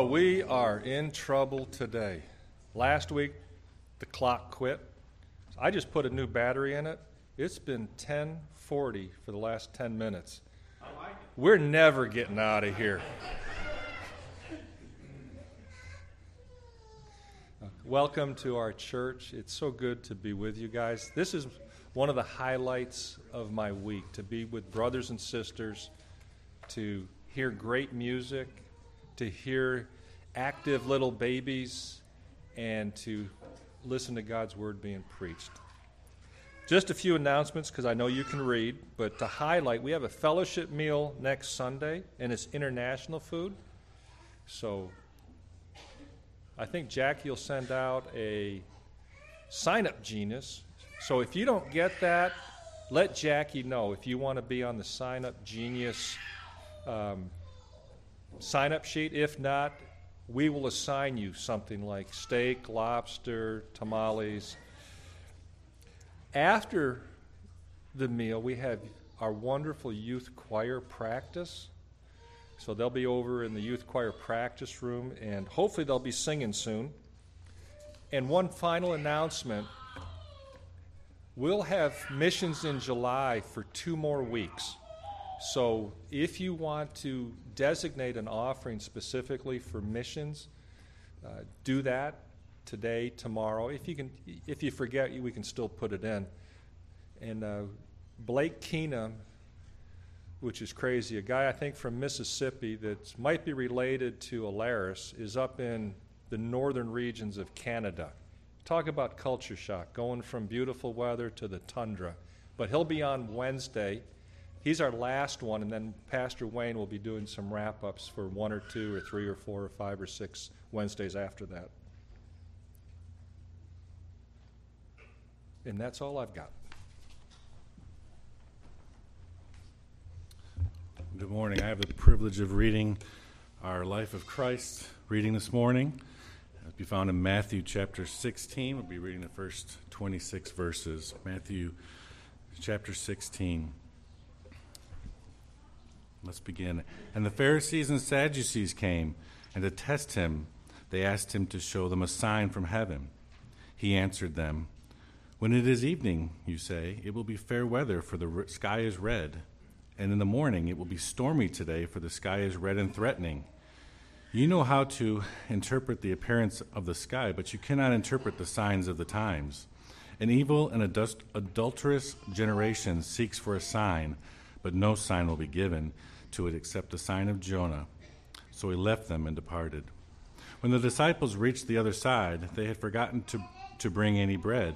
Oh, we are in trouble today. Last week, the clock quit. I just put a new battery in it. It's been 1040 for the last 10 minutes. We're never getting out of here. Welcome to our church. It's so good to be with you guys. This is one of the highlights of my week to be with brothers and sisters, to hear great music, to hear active little babies, and to listen to God's word being preached. Just a few announcements because I know you can read, but to highlight, we have a fellowship meal next Sunday, and it's international food. So I think Jackie will send out a sign up genius so if you don't get that, let Jackie know if you want to be on the Sign Up Genius um, sign up sheet. If not, we will assign you something like steak, lobster, tamales. After the meal, we have our wonderful youth choir practice. So they'll be over in the youth choir practice room, and hopefully they'll be singing soon. And one final announcement We'll have missions in July for two more weeks. So if you want to designate an offering specifically for missions, uh, do that today, tomorrow. If you can, if you forget, we can still put it in. And uh, Blake Keenum, which is crazy, a guy I think from Mississippi that might be related to Alaris, is up in the northern regions of Canada. Talk about culture shock, going from beautiful weather to the tundra. But he'll be on Wednesday. He's our last one, and then Pastor Wayne will be doing some wrap ups for one or two or three or four or five or six Wednesdays after that. And that's all I've got. Good morning. I have the privilege of reading our Life of Christ reading this morning It'll be found in Matthew chapter 16. We'll be reading the first 26 verses. Matthew chapter 16. Let's begin. And the Pharisees and Sadducees came, and to test him, they asked him to show them a sign from heaven. He answered them, When it is evening, you say, it will be fair weather, for the sky is red. And in the morning, it will be stormy today, for the sky is red and threatening. You know how to interpret the appearance of the sky, but you cannot interpret the signs of the times. An evil and adulterous generation seeks for a sign, but no sign will be given to it except the sign of Jonah. So he left them and departed. When the disciples reached the other side, they had forgotten to, to bring any bread.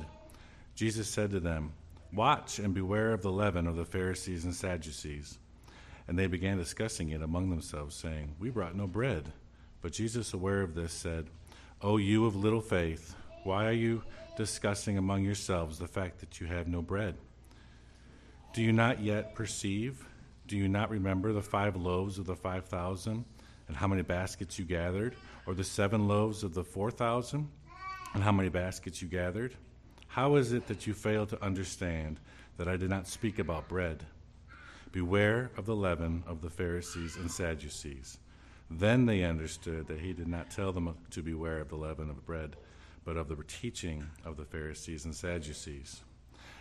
Jesus said to them, Watch and beware of the leaven of the Pharisees and Sadducees. And they began discussing it among themselves, saying, We brought no bread. But Jesus, aware of this, said, O you of little faith, why are you discussing among yourselves the fact that you have no bread? Do you not yet perceive? Do you not remember the five loaves of the five thousand, and how many baskets you gathered? Or the seven loaves of the four thousand, and how many baskets you gathered? How is it that you fail to understand that I did not speak about bread? Beware of the leaven of the Pharisees and Sadducees. Then they understood that he did not tell them to beware of the leaven of bread, but of the teaching of the Pharisees and Sadducees.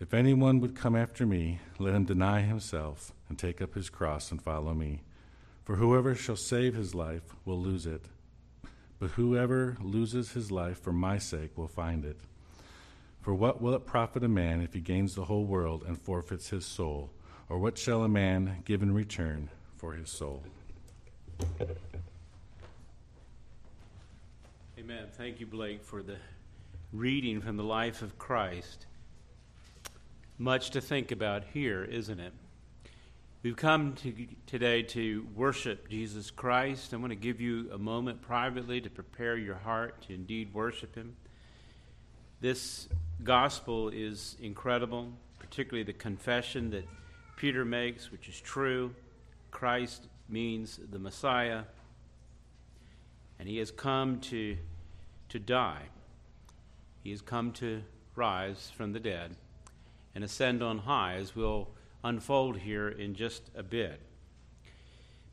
If anyone would come after me, let him deny himself and take up his cross and follow me. For whoever shall save his life will lose it, but whoever loses his life for my sake will find it. For what will it profit a man if he gains the whole world and forfeits his soul? Or what shall a man give in return for his soul? Amen. Thank you, Blake, for the reading from the life of Christ. Much to think about here, isn't it? We've come to, today to worship Jesus Christ. I want to give you a moment privately to prepare your heart to indeed worship Him. This gospel is incredible, particularly the confession that Peter makes, which is true. Christ means the Messiah, and he has come to, to die. He has come to rise from the dead and ascend on high, as we'll unfold here in just a bit.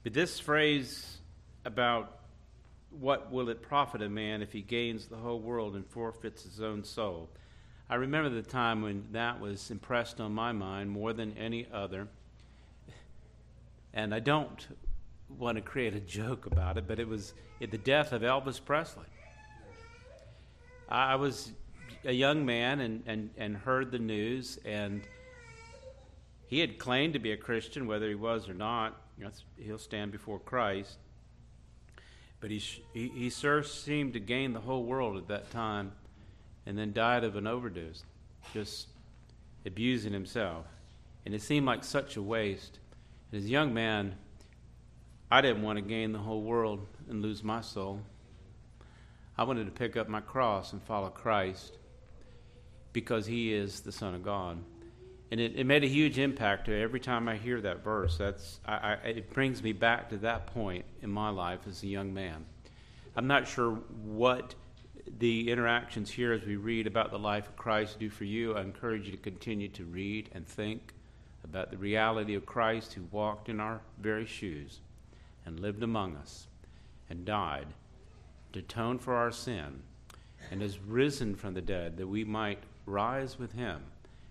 But this phrase about what will it profit a man if he gains the whole world and forfeits his own soul? I remember the time when that was impressed on my mind more than any other. And I don't want to create a joke about it, but it was at the death of Elvis Presley. I was a young man and, and, and heard the news, and he had claimed to be a Christian, whether he was or not. He'll stand before Christ. But he, he, he sure seemed to gain the whole world at that time and then died of an overdose, just abusing himself. And it seemed like such a waste. As a young man, I didn't want to gain the whole world and lose my soul. I wanted to pick up my cross and follow Christ because he is the Son of God. And it, it made a huge impact every time I hear that verse. That's, I, I, it brings me back to that point in my life as a young man. I'm not sure what the interactions here as we read about the life of Christ do for you. I encourage you to continue to read and think about the reality of Christ who walked in our very shoes and lived among us and died to atone for our sin and has risen from the dead that we might rise with him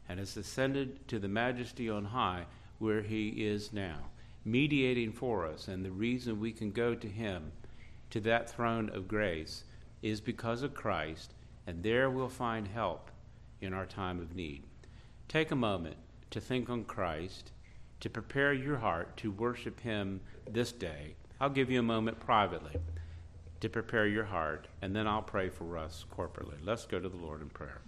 and has ascended to the majesty on high where he is now, mediating for us. And the reason we can go to him, to that throne of grace, is because of Christ, and there we'll find help in our time of need. Take a moment to think on Christ, to prepare your heart to worship him this day. I'll give you a moment privately to prepare your heart, and then I'll pray for us corporately. Let's go to the Lord in prayer.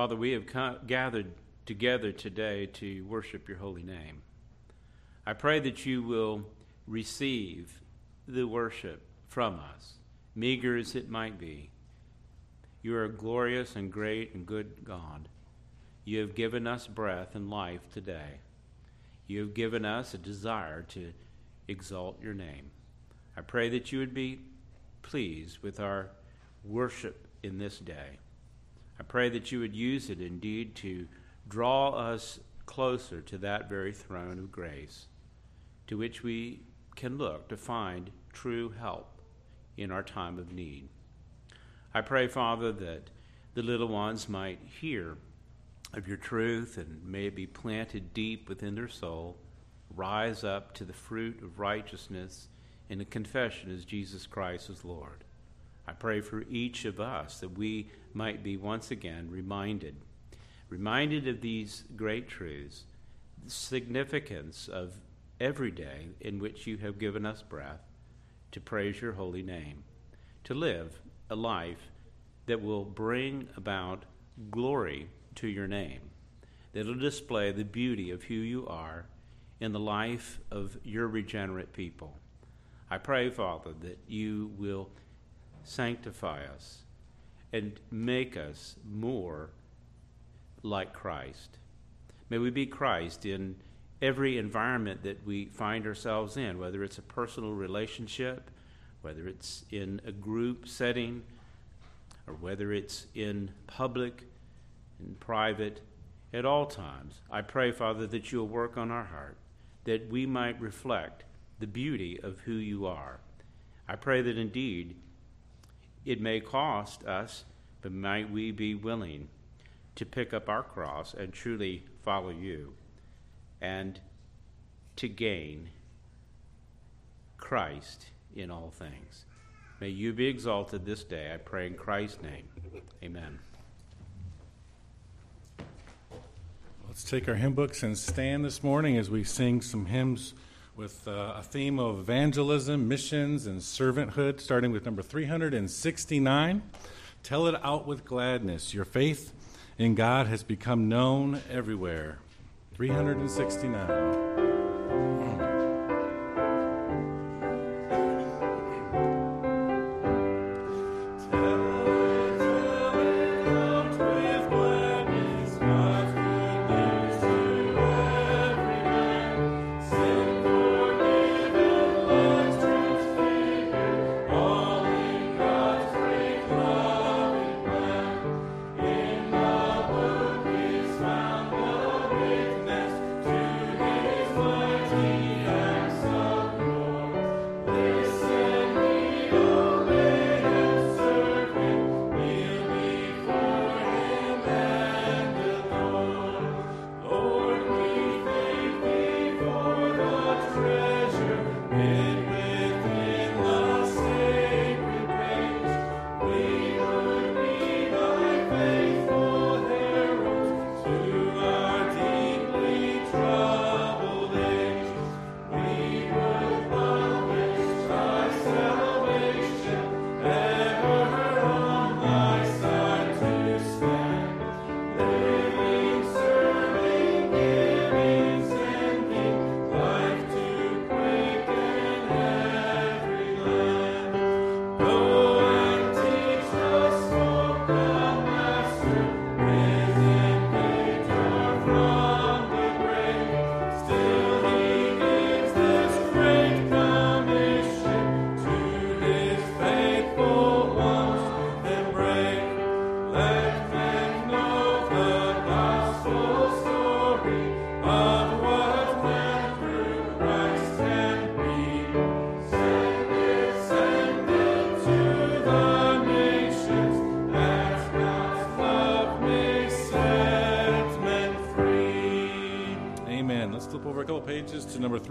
Father, we have gathered together today to worship your holy name. I pray that you will receive the worship from us, meager as it might be. You are a glorious and great and good God. You have given us breath and life today. You have given us a desire to exalt your name. I pray that you would be pleased with our worship in this day. I pray that you would use it indeed to draw us closer to that very throne of grace to which we can look to find true help in our time of need. I pray, Father, that the little ones might hear of your truth and may it be planted deep within their soul, rise up to the fruit of righteousness in the confession as Jesus Christ is Lord. I pray for each of us that we might be once again reminded, reminded of these great truths, the significance of every day in which you have given us breath to praise your holy name, to live a life that will bring about glory to your name, that'll display the beauty of who you are in the life of your regenerate people. I pray, Father, that you will sanctify us and make us more like Christ. May we be Christ in every environment that we find ourselves in, whether it's a personal relationship, whether it's in a group setting, or whether it's in public and private, at all times. I pray, Father, that you'll work on our heart, that we might reflect the beauty of who you are. I pray that indeed it may cost us, but might we be willing to pick up our cross and truly follow you and to gain Christ in all things. May you be exalted this day, I pray in Christ's name. Amen. Let's take our hymn books and stand this morning as we sing some hymns with uh, a theme of evangelism, missions, and servanthood, starting with number 369. Tell it out with gladness. Your faith in God has become known everywhere. 369.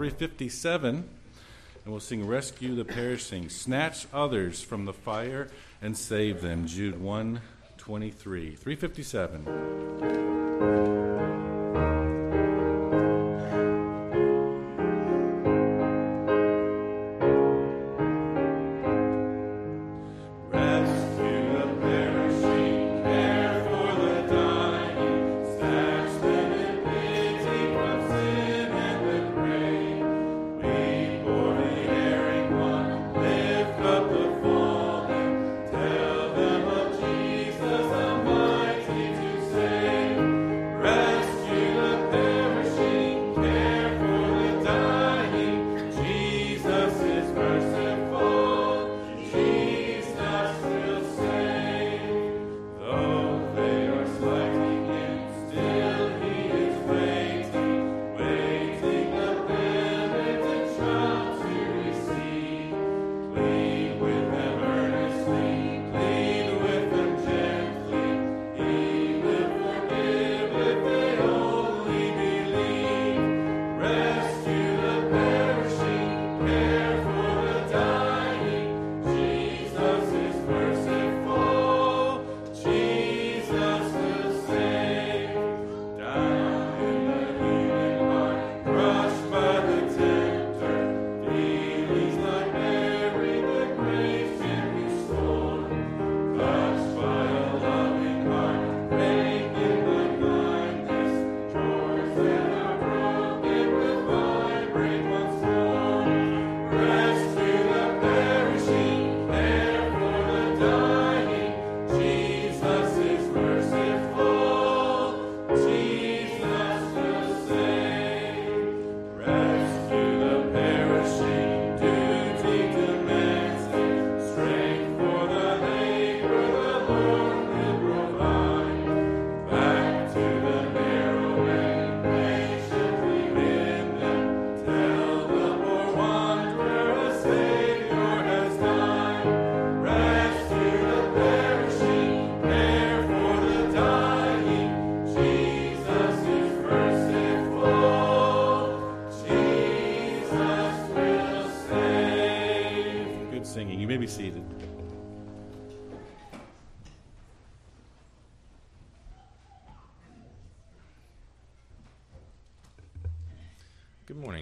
357, and we'll sing Rescue the Perishing, Snatch Others from the Fire and Save Them, Jude 1 23. 357.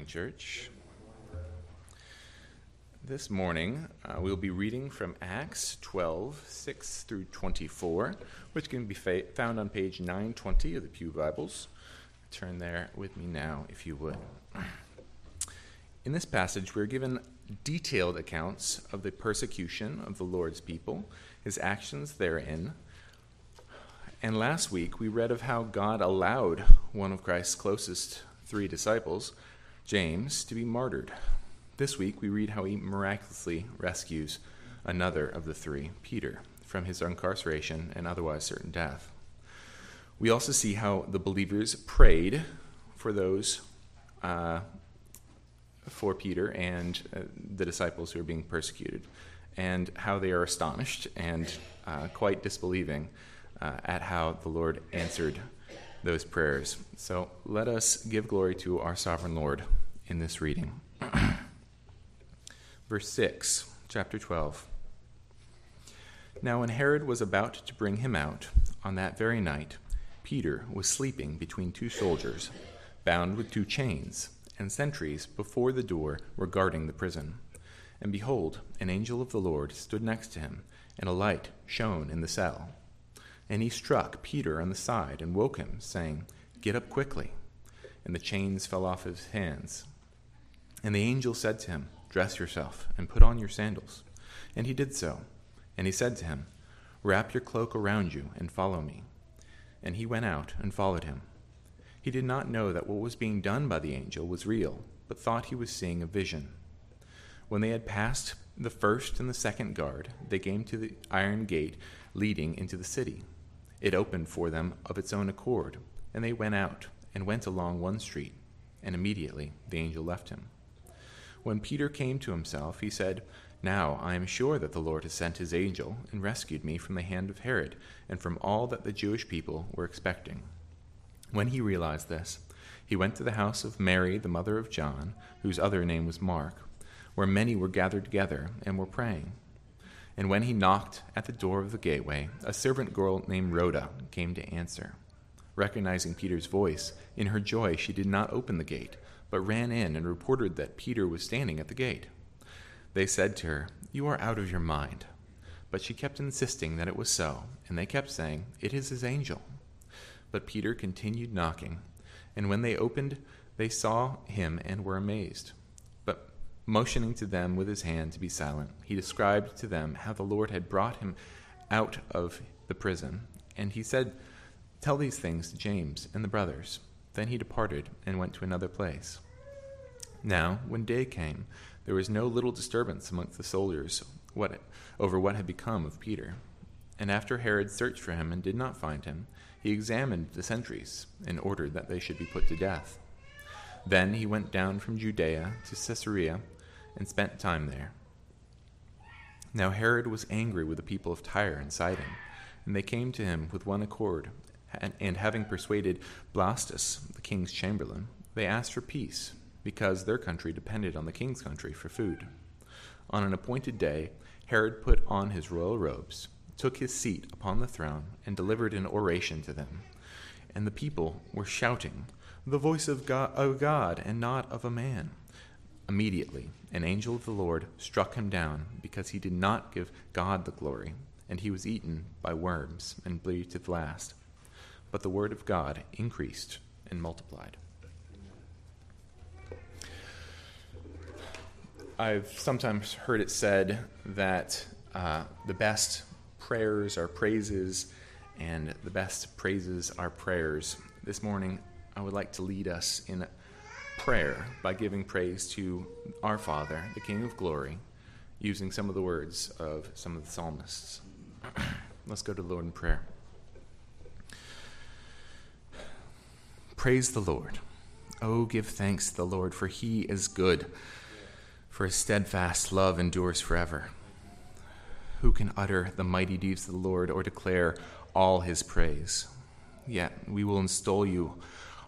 Church. This morning, uh, we'll be reading from Acts 12, 6 through 24, which can be fa- found on page 920 of the Pew Bibles. Turn there with me now, if you would. In this passage, we're given detailed accounts of the persecution of the Lord's people, his actions therein. And last week, we read of how God allowed one of Christ's closest three disciples James to be martyred. This week, we read how he miraculously rescues another of the three, Peter, from his incarceration and otherwise certain death. We also see how the believers prayed for those, uh, for Peter and uh, the disciples who are being persecuted, and how they are astonished and uh, quite disbelieving uh, at how the Lord answered those prayers. So let us give glory to our sovereign Lord in this reading. Verse 6, chapter 12. Now, when Herod was about to bring him out, on that very night, Peter was sleeping between two soldiers, bound with two chains, and sentries before the door were guarding the prison. And behold, an angel of the Lord stood next to him, and a light shone in the cell. And he struck Peter on the side and woke him, saying, Get up quickly. And the chains fell off his hands. And the angel said to him, Dress yourself and put on your sandals. And he did so. And he said to him, Wrap your cloak around you and follow me. And he went out and followed him. He did not know that what was being done by the angel was real, but thought he was seeing a vision. When they had passed the first and the second guard, they came to the iron gate leading into the city. It opened for them of its own accord, and they went out and went along one street, and immediately the angel left him. When Peter came to himself, he said, Now I am sure that the Lord has sent his angel and rescued me from the hand of Herod and from all that the Jewish people were expecting. When he realized this, he went to the house of Mary, the mother of John, whose other name was Mark, where many were gathered together and were praying. And when he knocked at the door of the gateway, a servant girl named Rhoda came to answer. Recognizing Peter's voice, in her joy she did not open the gate, but ran in and reported that Peter was standing at the gate. They said to her, You are out of your mind. But she kept insisting that it was so, and they kept saying, It is his angel. But Peter continued knocking, and when they opened, they saw him and were amazed. But motioning to them with his hand to be silent, he described to them how the Lord had brought him out of the prison. And he said, Tell these things to James and the brothers. Then he departed and went to another place. Now, when day came, there was no little disturbance amongst the soldiers what, over what had become of Peter. And after Herod searched for him and did not find him, he examined the sentries and ordered that they should be put to death. Then he went down from Judea to Caesarea and spent time there. Now Herod was angry with the people of Tyre and Sidon, and they came to him with one accord and, having persuaded Blastus, the king's chamberlain, they asked for peace, because their country depended on the king's country for food. On an appointed day, Herod put on his royal robes, took his seat upon the throne, and delivered an oration to them. And the people were shouting, The voice of God, of God and not of a man. Immediately, an angel of the Lord struck him down, because he did not give God the glory, and he was eaten by worms and breathed to the last but the word of God increased and multiplied. I've sometimes heard it said that uh, the best prayers are praises, and the best praises are prayers. This morning, I would like to lead us in prayer by giving praise to our Father, the King of glory, using some of the words of some of the psalmists. Let's go to the Lord in prayer. Praise the Lord. Oh, give thanks to the Lord, for he is good, for his steadfast love endures forever. Who can utter the mighty deeds of the Lord or declare all his praise? Yet we will install you,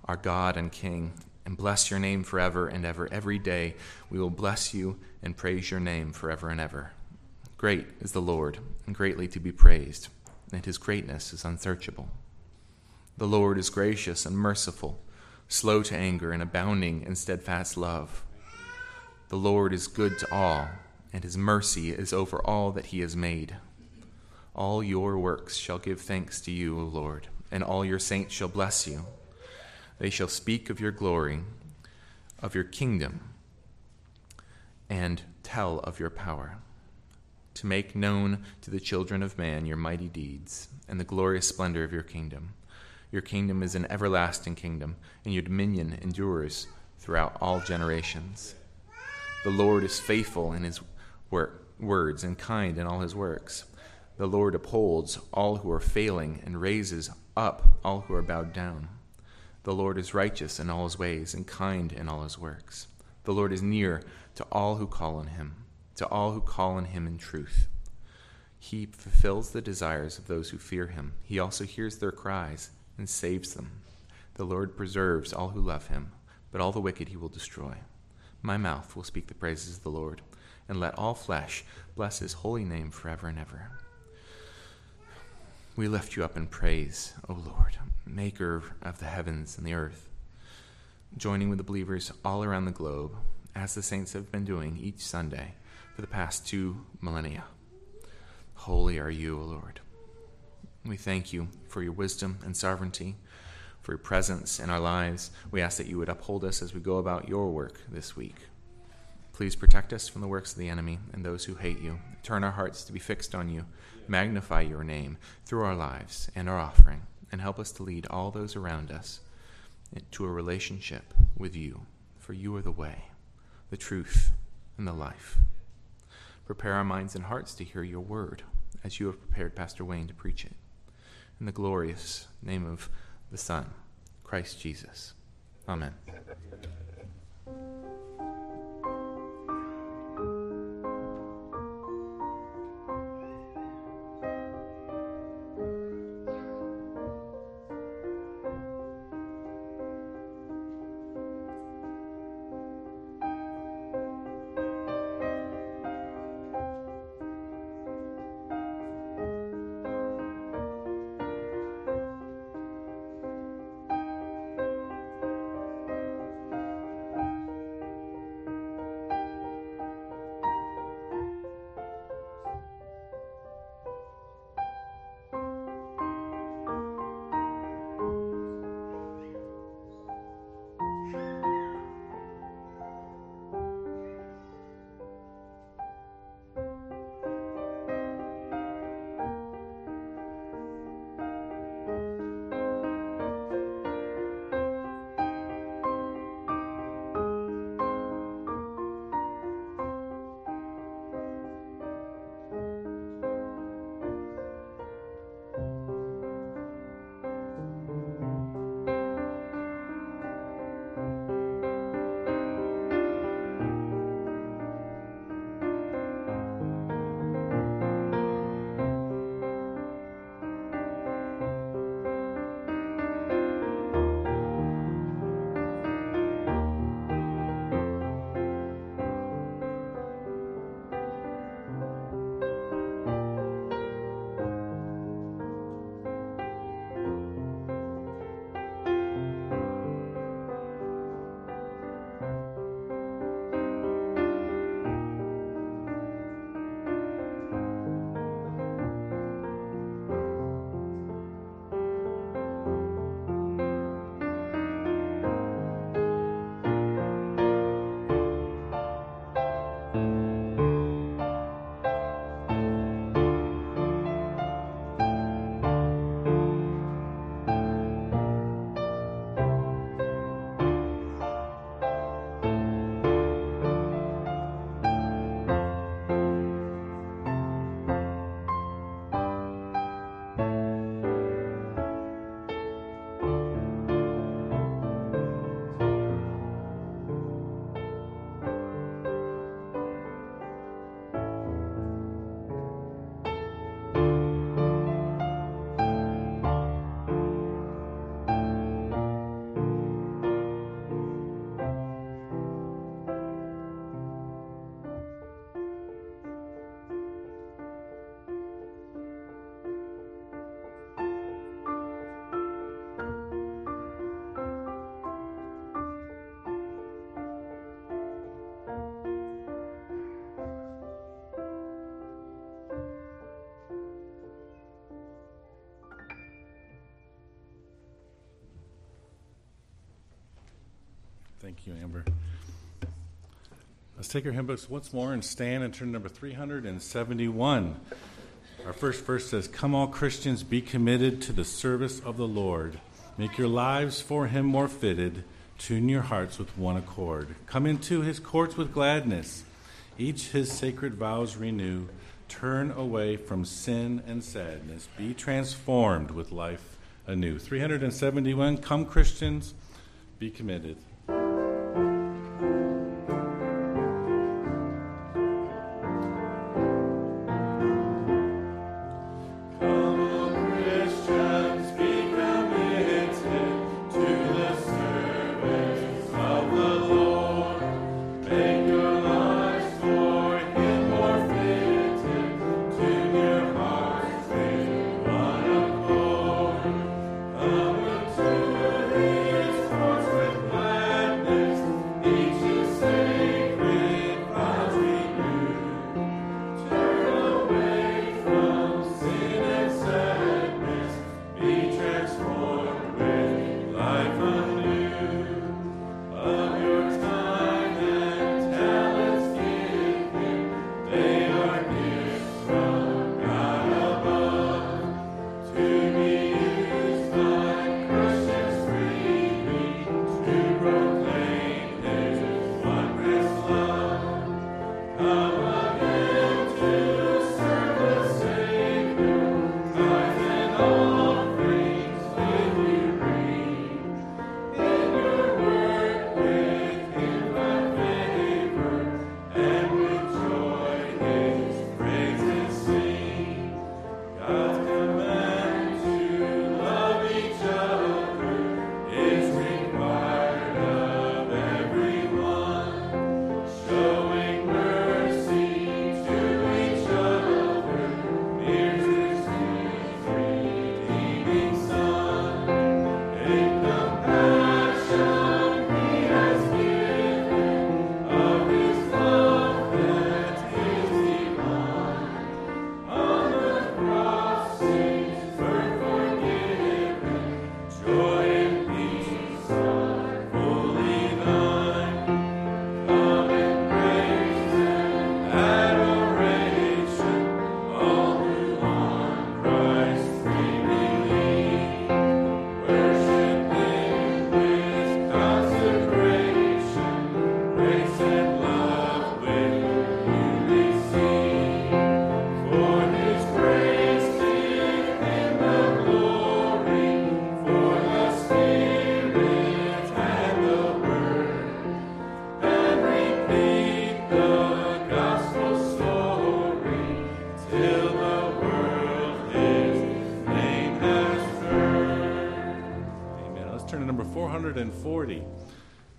our God and King, and bless your name forever and ever. Every day we will bless you and praise your name forever and ever. Great is the Lord, and greatly to be praised, and his greatness is unsearchable. The Lord is gracious and merciful, slow to anger, and abounding in steadfast love. The Lord is good to all, and his mercy is over all that he has made. All your works shall give thanks to you, O Lord, and all your saints shall bless you. They shall speak of your glory, of your kingdom, and tell of your power, to make known to the children of man your mighty deeds and the glorious splendor of your kingdom. Your kingdom is an everlasting kingdom, and your dominion endures throughout all generations. The Lord is faithful in his work, words and kind in all his works. The Lord upholds all who are failing and raises up all who are bowed down. The Lord is righteous in all his ways and kind in all his works. The Lord is near to all who call on him, to all who call on him in truth. He fulfills the desires of those who fear him. He also hears their cries and saves them. The Lord preserves all who love him, but all the wicked he will destroy. My mouth will speak the praises of the Lord, and let all flesh bless his holy name forever and ever. We lift you up in praise, O Lord, maker of the heavens and the earth, joining with the believers all around the globe, as the saints have been doing each Sunday for the past two millennia. Holy are you, O Lord. We thank you for your wisdom and sovereignty, for your presence in our lives. We ask that you would uphold us as we go about your work this week. Please protect us from the works of the enemy and those who hate you. Turn our hearts to be fixed on you. Magnify your name through our lives and our offering, and help us to lead all those around us to a relationship with you, for you are the way, the truth, and the life. Prepare our minds and hearts to hear your word as you have prepared Pastor Wayne to preach it. In the glorious name of the Son, Christ Jesus. Amen. Thank you, Amber. Let's take our hymn books once more and stand and turn number 371. Our first verse says, Come, all Christians, be committed to the service of the Lord. Make your lives for him more fitted. Tune your hearts with one accord. Come into his courts with gladness. Each his sacred vows renew. Turn away from sin and sadness. Be transformed with life anew. 371. Come, Christians, be committed.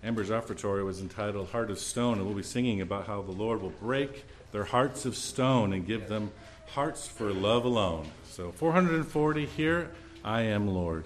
Amber's offertory was entitled Heart of Stone, and we'll be singing about how the Lord will break their hearts of stone and give them hearts for love alone. So, 440 here, I am Lord.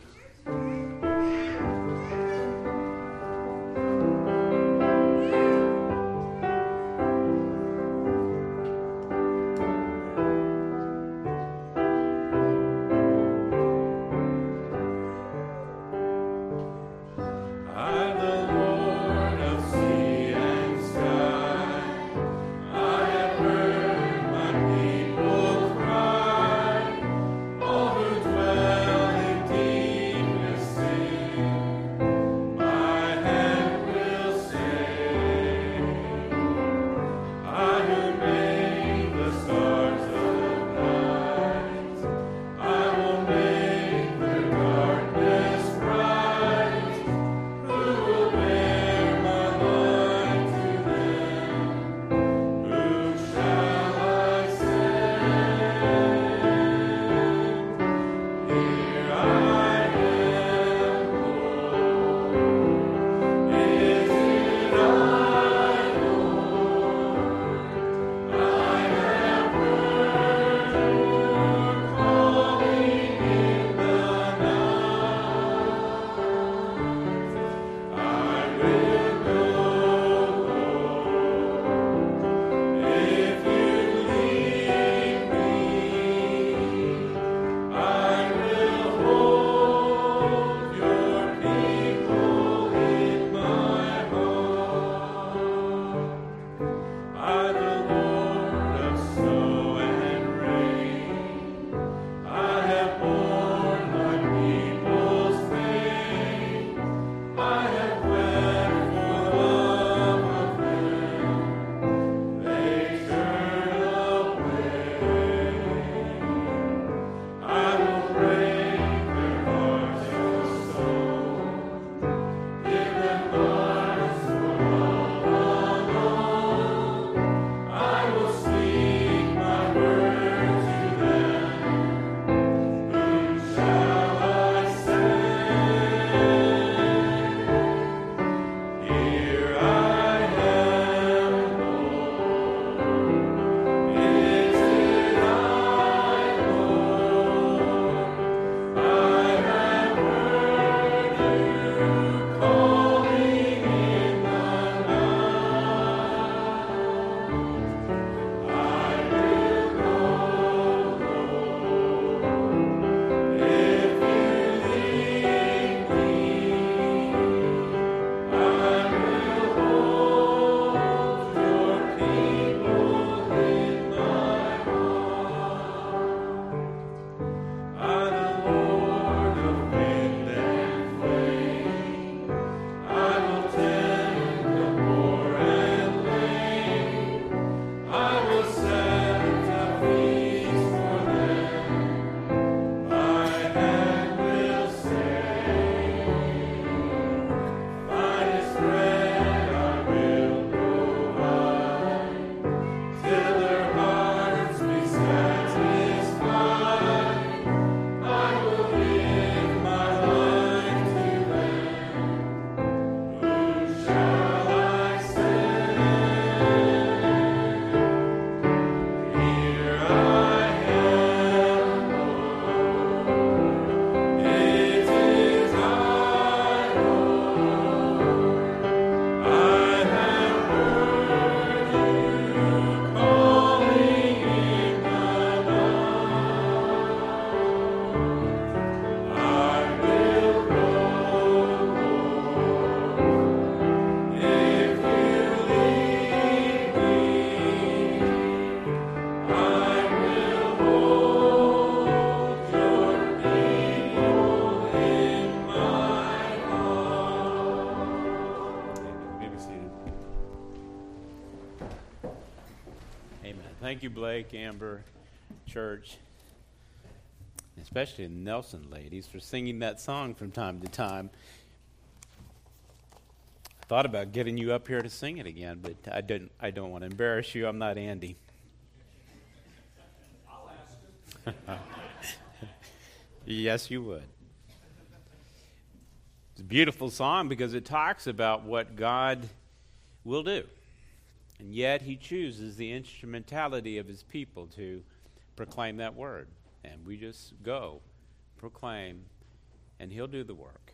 Thank you, Blake, Amber, Church, especially Nelson ladies for singing that song from time to time. I Thought about getting you up here to sing it again, but I didn't. I don't want to embarrass you. I'm not Andy. yes, you would. It's a beautiful song because it talks about what God will do. And yet he chooses the instrumentality of his people to proclaim that word. And we just go, proclaim, and he'll do the work.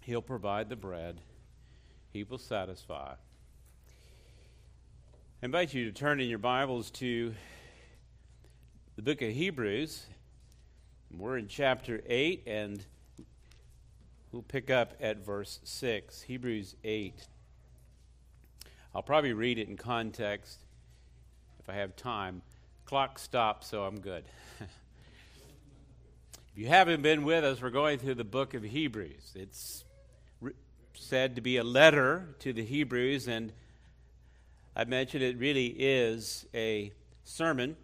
He'll provide the bread, he will satisfy. I invite you to turn in your Bibles to the book of Hebrews. We're in chapter 8, and we'll pick up at verse 6. Hebrews 8. I'll probably read it in context if I have time. Clock stopped, so I'm good. if you haven't been with us, we're going through the book of Hebrews. It's re- said to be a letter to the Hebrews, and I mentioned it really is a sermon.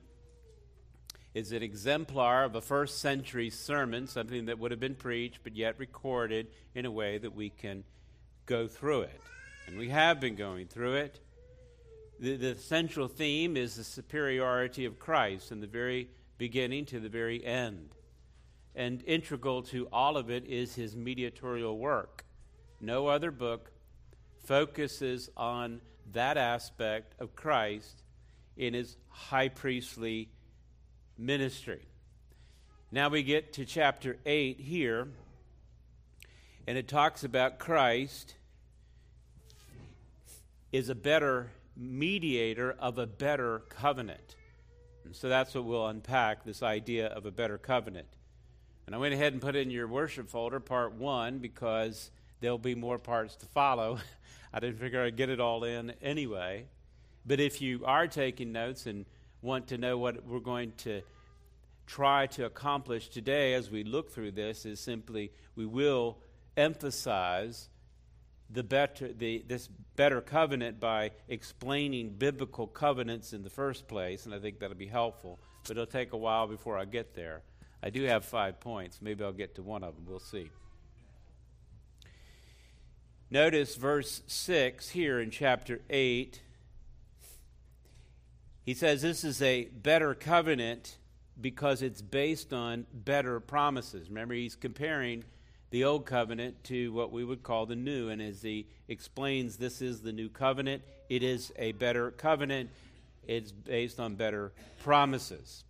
It's an exemplar of a first century sermon, something that would have been preached but yet recorded in a way that we can go through it and we have been going through it. The, the central theme is the superiority of Christ from the very beginning to the very end. And integral to all of it is his mediatorial work. No other book focuses on that aspect of Christ in his high priestly ministry. Now we get to chapter 8 here, and it talks about Christ is a better mediator of a better covenant. And so that's what we'll unpack this idea of a better covenant. And I went ahead and put it in your worship folder part one because there'll be more parts to follow. I didn't figure I'd get it all in anyway. But if you are taking notes and want to know what we're going to try to accomplish today as we look through this, is simply we will emphasize the better, the, this better covenant by explaining biblical covenants in the first place, and I think that'll be helpful. But it'll take a while before I get there. I do have five points. Maybe I'll get to one of them. We'll see. Notice verse 6 here in chapter 8. He says this is a better covenant because it's based on better promises. Remember, he's comparing the old covenant to what we would call the new. And as he explains, this is the new covenant, it is a better covenant, it's based on better promises.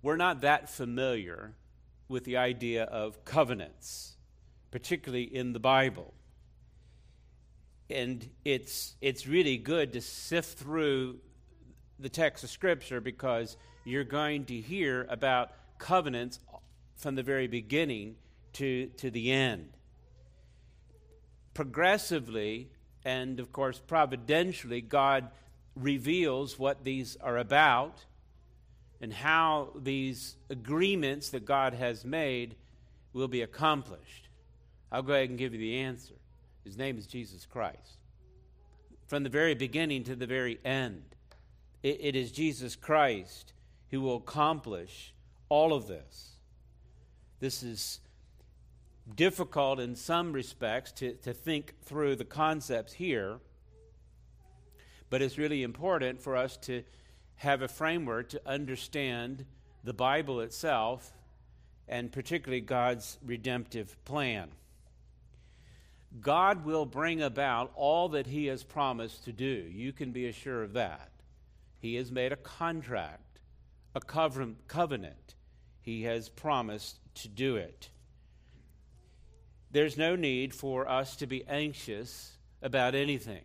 We're not that familiar with the idea of covenants, particularly in the Bible. And it's, it's really good to sift through the text of Scripture because you're going to hear about covenants from the very beginning to, to the end. Progressively, and of course, providentially, God reveals what these are about and how these agreements that God has made will be accomplished. I'll go ahead and give you the answer. His name is Jesus Christ. From the very beginning to the very end, it, it is Jesus Christ who will accomplish all of this. This is difficult in some respects to, to think through the concepts here, but it's really important for us to have a framework to understand the Bible itself and particularly God's redemptive plan. God will bring about all that He has promised to do. You can be assured of that. He has made a contract, a covenant. He has promised to do it. There's no need for us to be anxious about anything,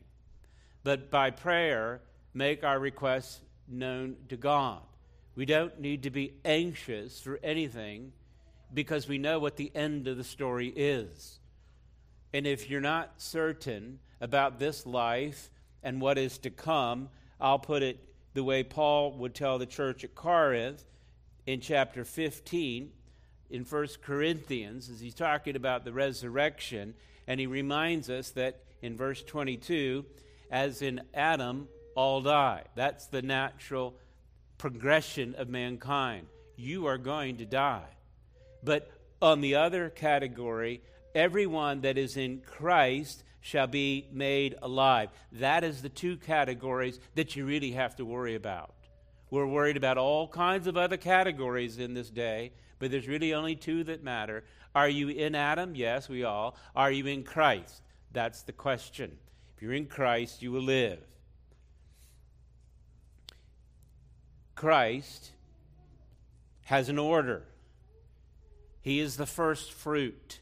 but by prayer, make our requests known to God. We don't need to be anxious for anything because we know what the end of the story is. And if you're not certain about this life and what is to come, I'll put it the way Paul would tell the church at Corinth in chapter 15 in 1 Corinthians as he's talking about the resurrection, and he reminds us that in verse 22 as in Adam, all die. That's the natural progression of mankind. You are going to die. But on the other category, everyone that is in Christ shall be made alive. That is the two categories that you really have to worry about. We're worried about all kinds of other categories in this day, but there's really only two that matter. Are you in Adam? Yes, we all. Are you in Christ? That's the question. If you're in Christ, you will live. Christ has an order. He is the first fruit.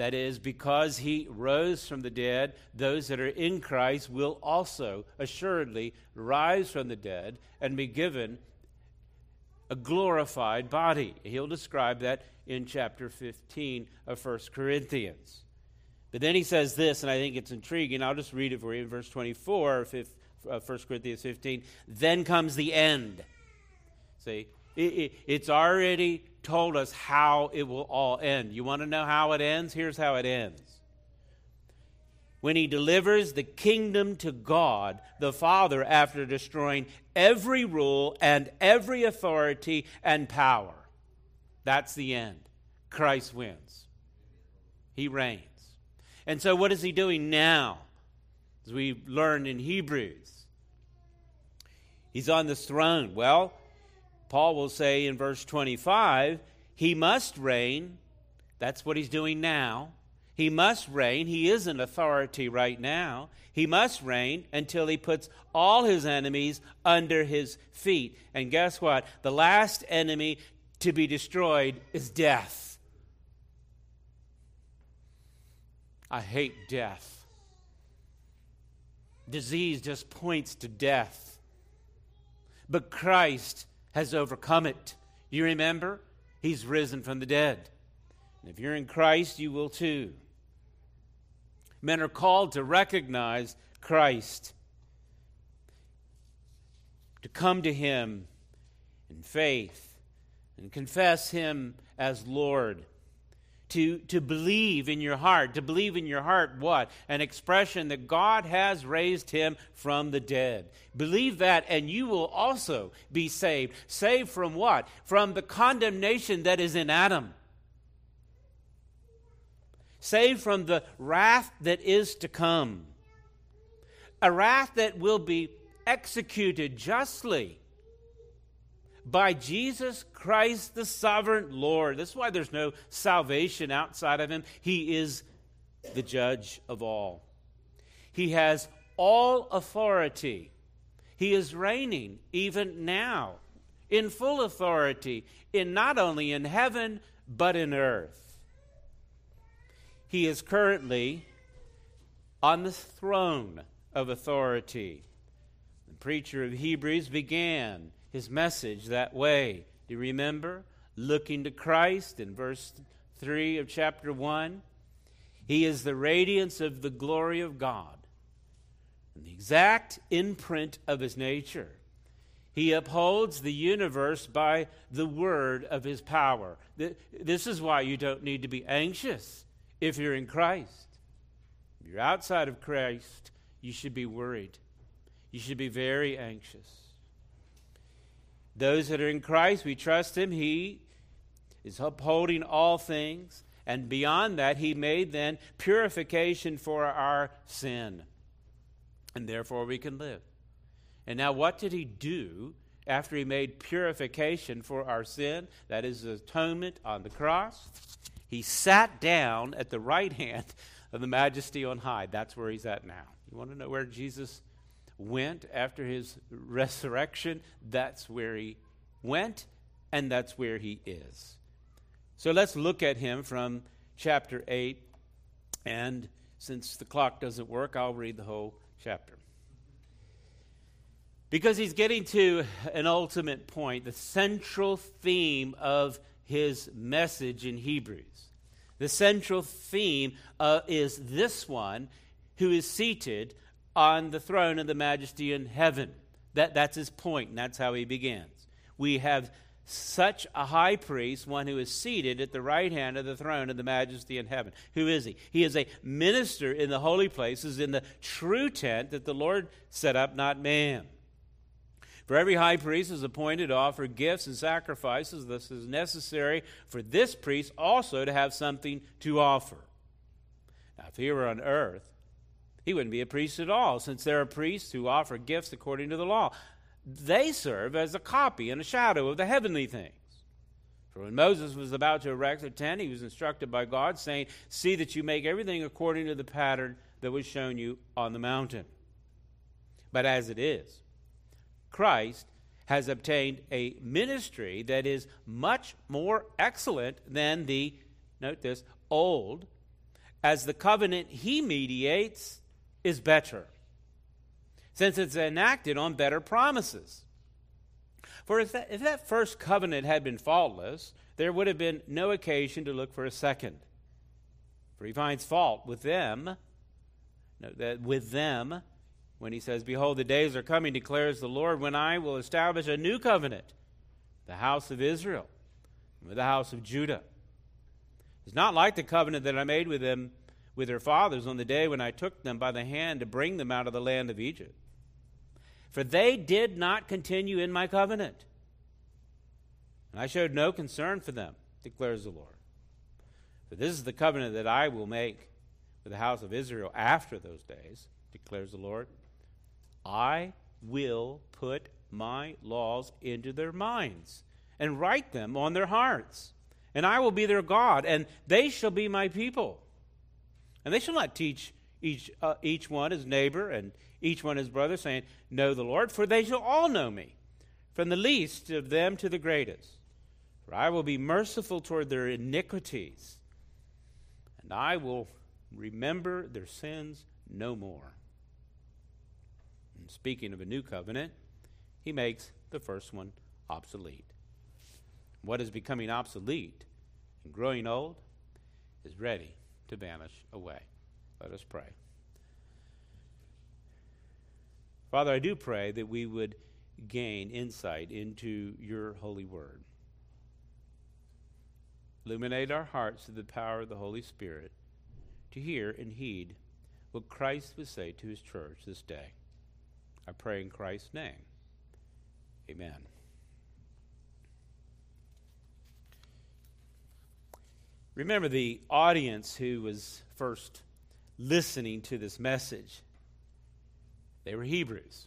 That is, because he rose from the dead, those that are in Christ will also assuredly rise from the dead and be given a glorified body. He'll describe that in chapter 15 of 1 Corinthians. But then he says this, and I think it's intriguing. I'll just read it for you in verse 24 of 1 uh, Corinthians 15. Then comes the end. See, it's already told us how it will all end. You want to know how it ends? Here's how it ends. When he delivers the kingdom to God, the Father, after destroying every rule and every authority and power. That's the end. Christ wins. He reigns. And so, what is he doing now? As we learned in Hebrews, he's on this throne. Well, Paul will say in verse 25, he must reign. That's what he's doing now. He must reign. He is an authority right now. He must reign until he puts all his enemies under his feet. And guess what? The last enemy to be destroyed is death. I hate death. Disease just points to death. But Christ has overcome it. You remember? He's risen from the dead. And if you're in Christ, you will too. Men are called to recognize Christ, to come to Him in faith and confess Him as Lord to, to believe in your heart. To believe in your heart what? An expression that God has raised him from the dead. Believe that, and you will also be saved. Saved from what? From the condemnation that is in Adam. Saved from the wrath that is to come. A wrath that will be executed justly by Jesus Christ, the sovereign Lord. That's why there's no salvation outside of him. He is the judge of all. He has all authority. He is reigning even now in full authority, in not only in heaven, but in earth. He is currently on the throne of authority. The preacher of Hebrews began his message that way. Do you remember? Looking to Christ in verse 3 of chapter 1. He is the radiance of the glory of God and the exact imprint of his nature. He upholds the universe by the word of his power. This is why you don't need to be anxious if you're in Christ. If you're outside of Christ, you should be worried. You should be very anxious. Those that are in Christ, we trust Him. He is upholding all things. And beyond that, He made then purification for our sin. And therefore we can live. And now, what did He do after He made purification for our sin? That is atonement on the cross. He sat down at the right hand of the majesty on high. That's where He's at now. You want to know where Jesus went after his resurrection, that's where he went, and that's where he is. So let's look at him from chapter 8. And since the clock doesn't work, I'll read the whole chapter. Because he's getting to an ultimate point, the central theme of his message in Hebrews. The central theme uh, is this one who is seated on the throne of the majesty in heaven. That, that's his point, and that's how he begins. We have such a high priest, one who is seated at the right hand of the throne of the majesty in heaven. Who is he? He is a minister in the holy places, in the true tent that the Lord set up, not man. For every high priest is appointed to offer gifts and sacrifices. This is necessary for this priest also to have something to offer. Now, if he were on earth, he wouldn't be a priest at all, since there are priests who offer gifts according to the law they serve as a copy and a shadow of the heavenly things. For when Moses was about to erect the tent, he was instructed by God, saying, See that you make everything according to the pattern that was shown you on the mountain. But as it is, Christ has obtained a ministry that is much more excellent than the, note this, old, as the covenant he mediates is better since it's enacted on better promises. For if that, if that first covenant had been faultless, there would have been no occasion to look for a second. For he finds fault with them, that with them, when he says, Behold, the days are coming, declares the Lord, when I will establish a new covenant, the house of Israel, with the house of Judah. It's not like the covenant that I made with them with their fathers on the day when I took them by the hand to bring them out of the land of Egypt for they did not continue in my covenant. And I showed no concern for them, declares the Lord. For this is the covenant that I will make with the house of Israel after those days, declares the Lord. I will put my laws into their minds and write them on their hearts. And I will be their God, and they shall be my people. And they shall not teach each, uh, each one his neighbor and each one his brother, saying, Know the Lord, for they shall all know me, from the least of them to the greatest. For I will be merciful toward their iniquities, and I will remember their sins no more. And speaking of a new covenant, he makes the first one obsolete. What is becoming obsolete and growing old is ready to vanish away. Let us pray. Father, I do pray that we would gain insight into your holy word. Illuminate our hearts through the power of the Holy Spirit to hear and heed what Christ would say to his church this day. I pray in Christ's name. Amen. Remember the audience who was first listening to this message. They were Hebrews,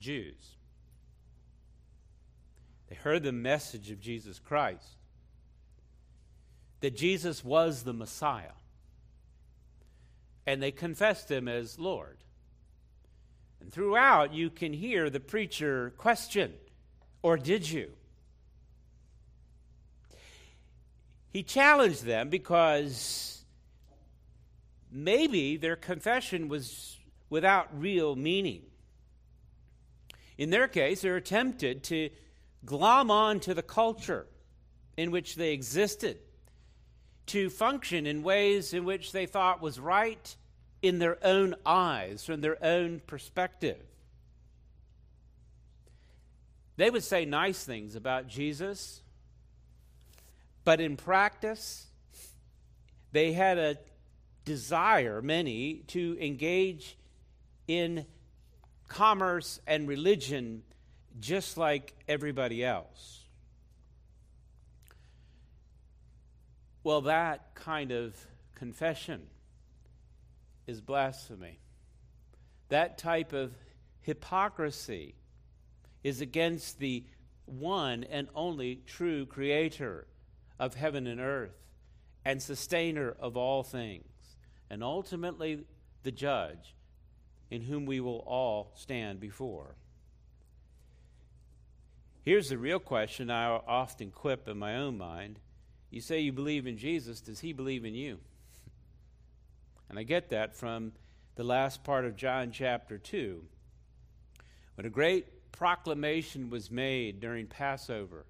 Jews. They heard the message of Jesus Christ that Jesus was the Messiah. And they confessed him as Lord. And throughout, you can hear the preacher question, Or did you? He challenged them because maybe their confession was without real meaning. In their case, they're tempted to glom on to the culture in which they existed, to function in ways in which they thought was right in their own eyes, from their own perspective. They would say nice things about Jesus, but in practice, they had a desire, many, to engage in commerce and religion just like everybody else. Well, that kind of confession is blasphemy. That type of hypocrisy is against the one and only true creator of heaven and earth and sustainer of all things, and ultimately the judge in whom we will all stand before. Here's the real question I often quip in my own mind. You say you believe in Jesus, does he believe in you? And I get that from the last part of John chapter 2. When a great proclamation was made during Passover.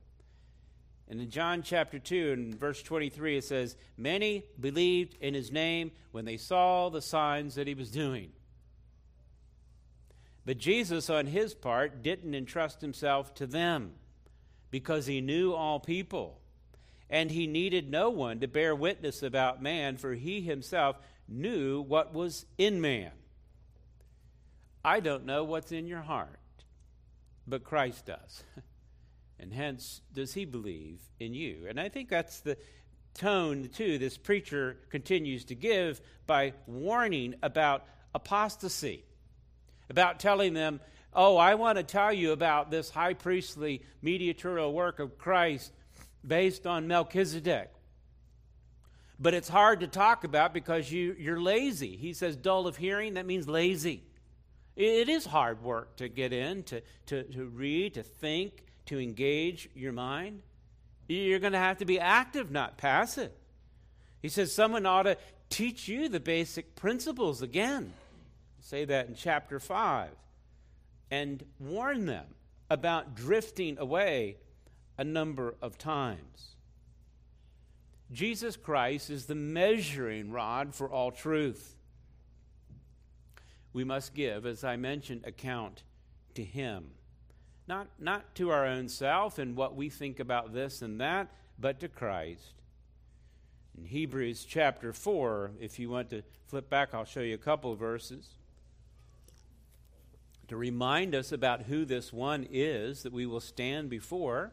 And in John chapter 2, and verse 23, it says, Many believed in his name when they saw the signs that he was doing. But Jesus, on his part, didn't entrust himself to them, because he knew all people. And he needed no one to bear witness about man, for he himself knew what was in man. I don't know what's in your heart, but Christ does. And hence does he believe in you. And I think that's the tone, too, this preacher continues to give by warning about apostasy, about telling them, Oh, I want to tell you about this high priestly mediatorial work of Christ based on Melchizedek. But it's hard to talk about because you, you're lazy. He says, dull of hearing, that means lazy. It is hard work to get in, to, to, to read, to think, to engage your mind. You're going to have to be active, not passive. He says someone ought to teach you the basic principles again. Say that in chapter 5 and warn them about drifting away a number of times. Jesus Christ is the measuring rod for all truth. We must give, as I mentioned, account to Him. Not, not to our own self and what we think about this and that, but to Christ. In Hebrews chapter 4, if you want to flip back, I'll show you a couple verses to remind us about who this one is that we will stand before.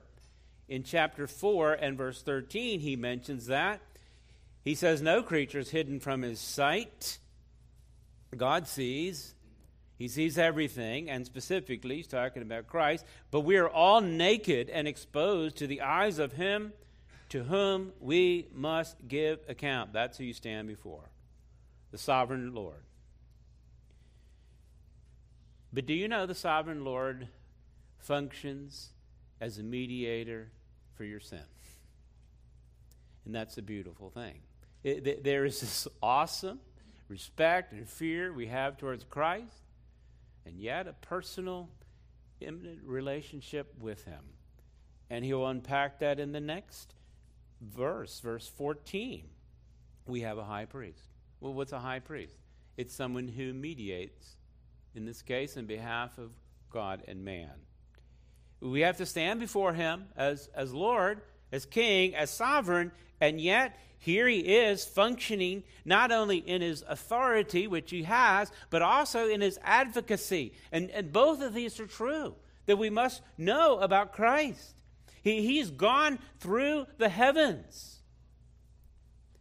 In chapter 4 and verse 13, he mentions that. He says, No creature is hidden from his sight. God sees. He sees everything, and specifically, he's talking about Christ. But we are all naked and exposed to the eyes of him to whom we must give account. That's who you stand before the sovereign Lord. But do you know the sovereign Lord functions as a mediator for your sin? And that's a beautiful thing. It, there is this awesome respect and fear we have towards Christ, and yet a personal, intimate relationship with Him. And He'll unpack that in the next verse, verse 14. We have a high priest. Well, what's a high priest? It's someone who mediates in this case, in behalf of God and man. We have to stand before him as, as Lord, as King, as sovereign, and yet here he is functioning not only in his authority, which he has, but also in his advocacy. And, and both of these are true that we must know about Christ. He, he's gone through the heavens,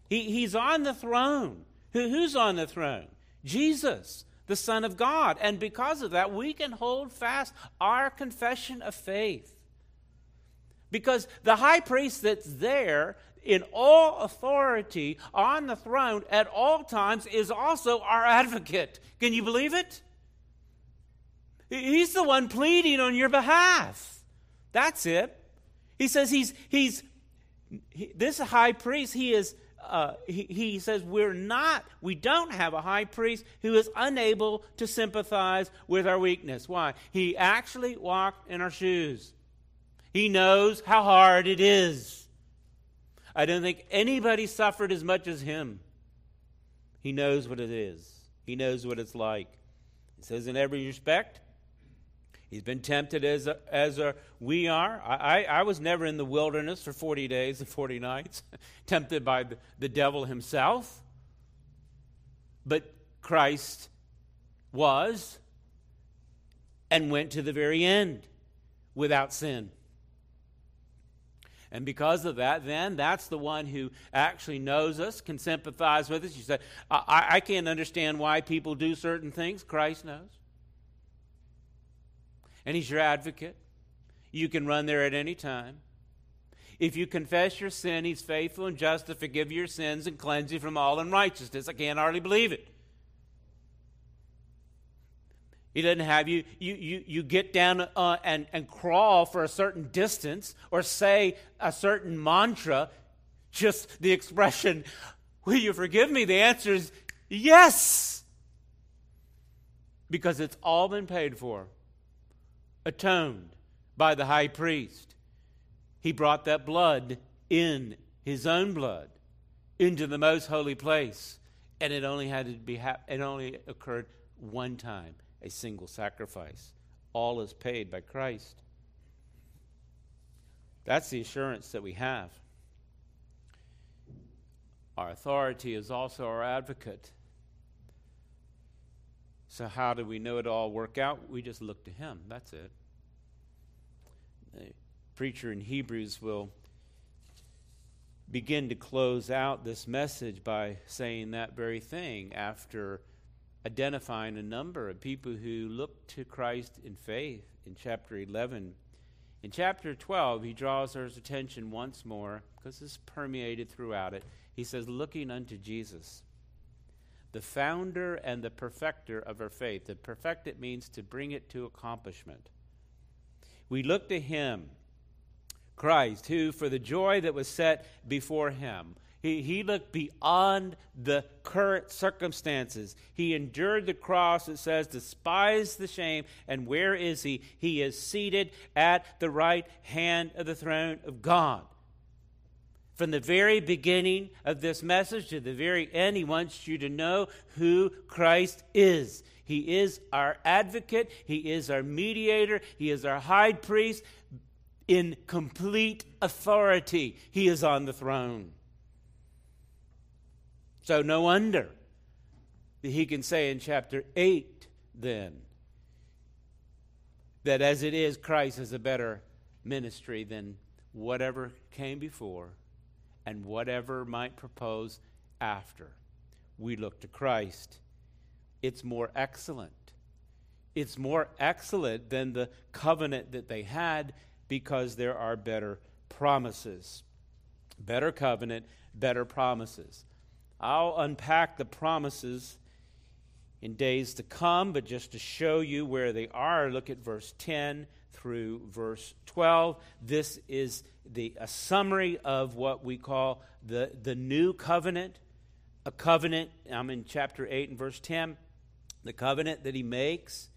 he, he's on the throne. Who, who's on the throne? Jesus the Son of God. And because of that, we can hold fast our confession of faith. Because the high priest that's there in all authority on the throne at all times is also our advocate. Can you believe it? He's the one pleading on your behalf. That's it. He says he's he's he, this high priest, he is uh, he, he says we're not, we don't have a high priest who is unable to sympathize with our weakness. Why? He actually walked in our shoes. He knows how hard it is. I don't think anybody suffered as much as him. He knows what it is, he knows what it's like. He says, in every respect, He's been tempted as, as a, we are. I, I, I, was never in the wilderness for 40 days and 40 nights, tempted by the, the devil himself. But Christ was and went to the very end without sin. And because of that, then that's the one who actually knows us, can sympathize with us. You say, I, I can't understand why people do certain things. Christ knows and He's your advocate. You can run there at any time. If you confess your sin, He's faithful and just to forgive your sins and cleanse you from all unrighteousness. I can't hardly believe it. He doesn't have you, you, you, you get down uh, and, and crawl for a certain distance or say a certain mantra, just the expression, Will you forgive me? The answer is yes. Because it's all been paid for atoned by the high priest. He brought that blood in, his own blood, into the most holy place. And it only had to be it only occurred one time, a single sacrifice. All is paid by Christ. That's the assurance that we have. Our authority is also our advocate. So, how do we know it all work out? We just look to Him. That's it. The preacher in Hebrews will begin to close out this message by saying that very thing after identifying a number of people who look to Christ in faith in chapter 11. In chapter 12, he draws our attention once more, because it's permeated throughout it. He says, looking unto Jesus, the founder and the perfecter of our faith. To perfect it means to bring it to accomplishment. We look to him, Christ, who, for the joy that was set before him, he, he looked beyond the current circumstances. He endured the cross, it says, despised the shame. And where is he? He is seated at the right hand of the throne of God. From the very beginning of this message to the very end, he wants you to know who Christ is. He is our advocate, he is our mediator, he is our high priest. In complete authority, he is on the throne. So, no wonder that he can say in chapter 8 then that as it is, Christ is a better ministry than whatever came before and whatever might propose after. We look to Christ. It's more excellent. It's more excellent than the covenant that they had because there are better promises. Better covenant, better promises. I'll unpack the promises in days to come, but just to show you where they are, look at verse 10 through verse 12. This is the, a summary of what we call the, the new covenant. A covenant, I'm in chapter 8 and verse 10. The covenant that he makes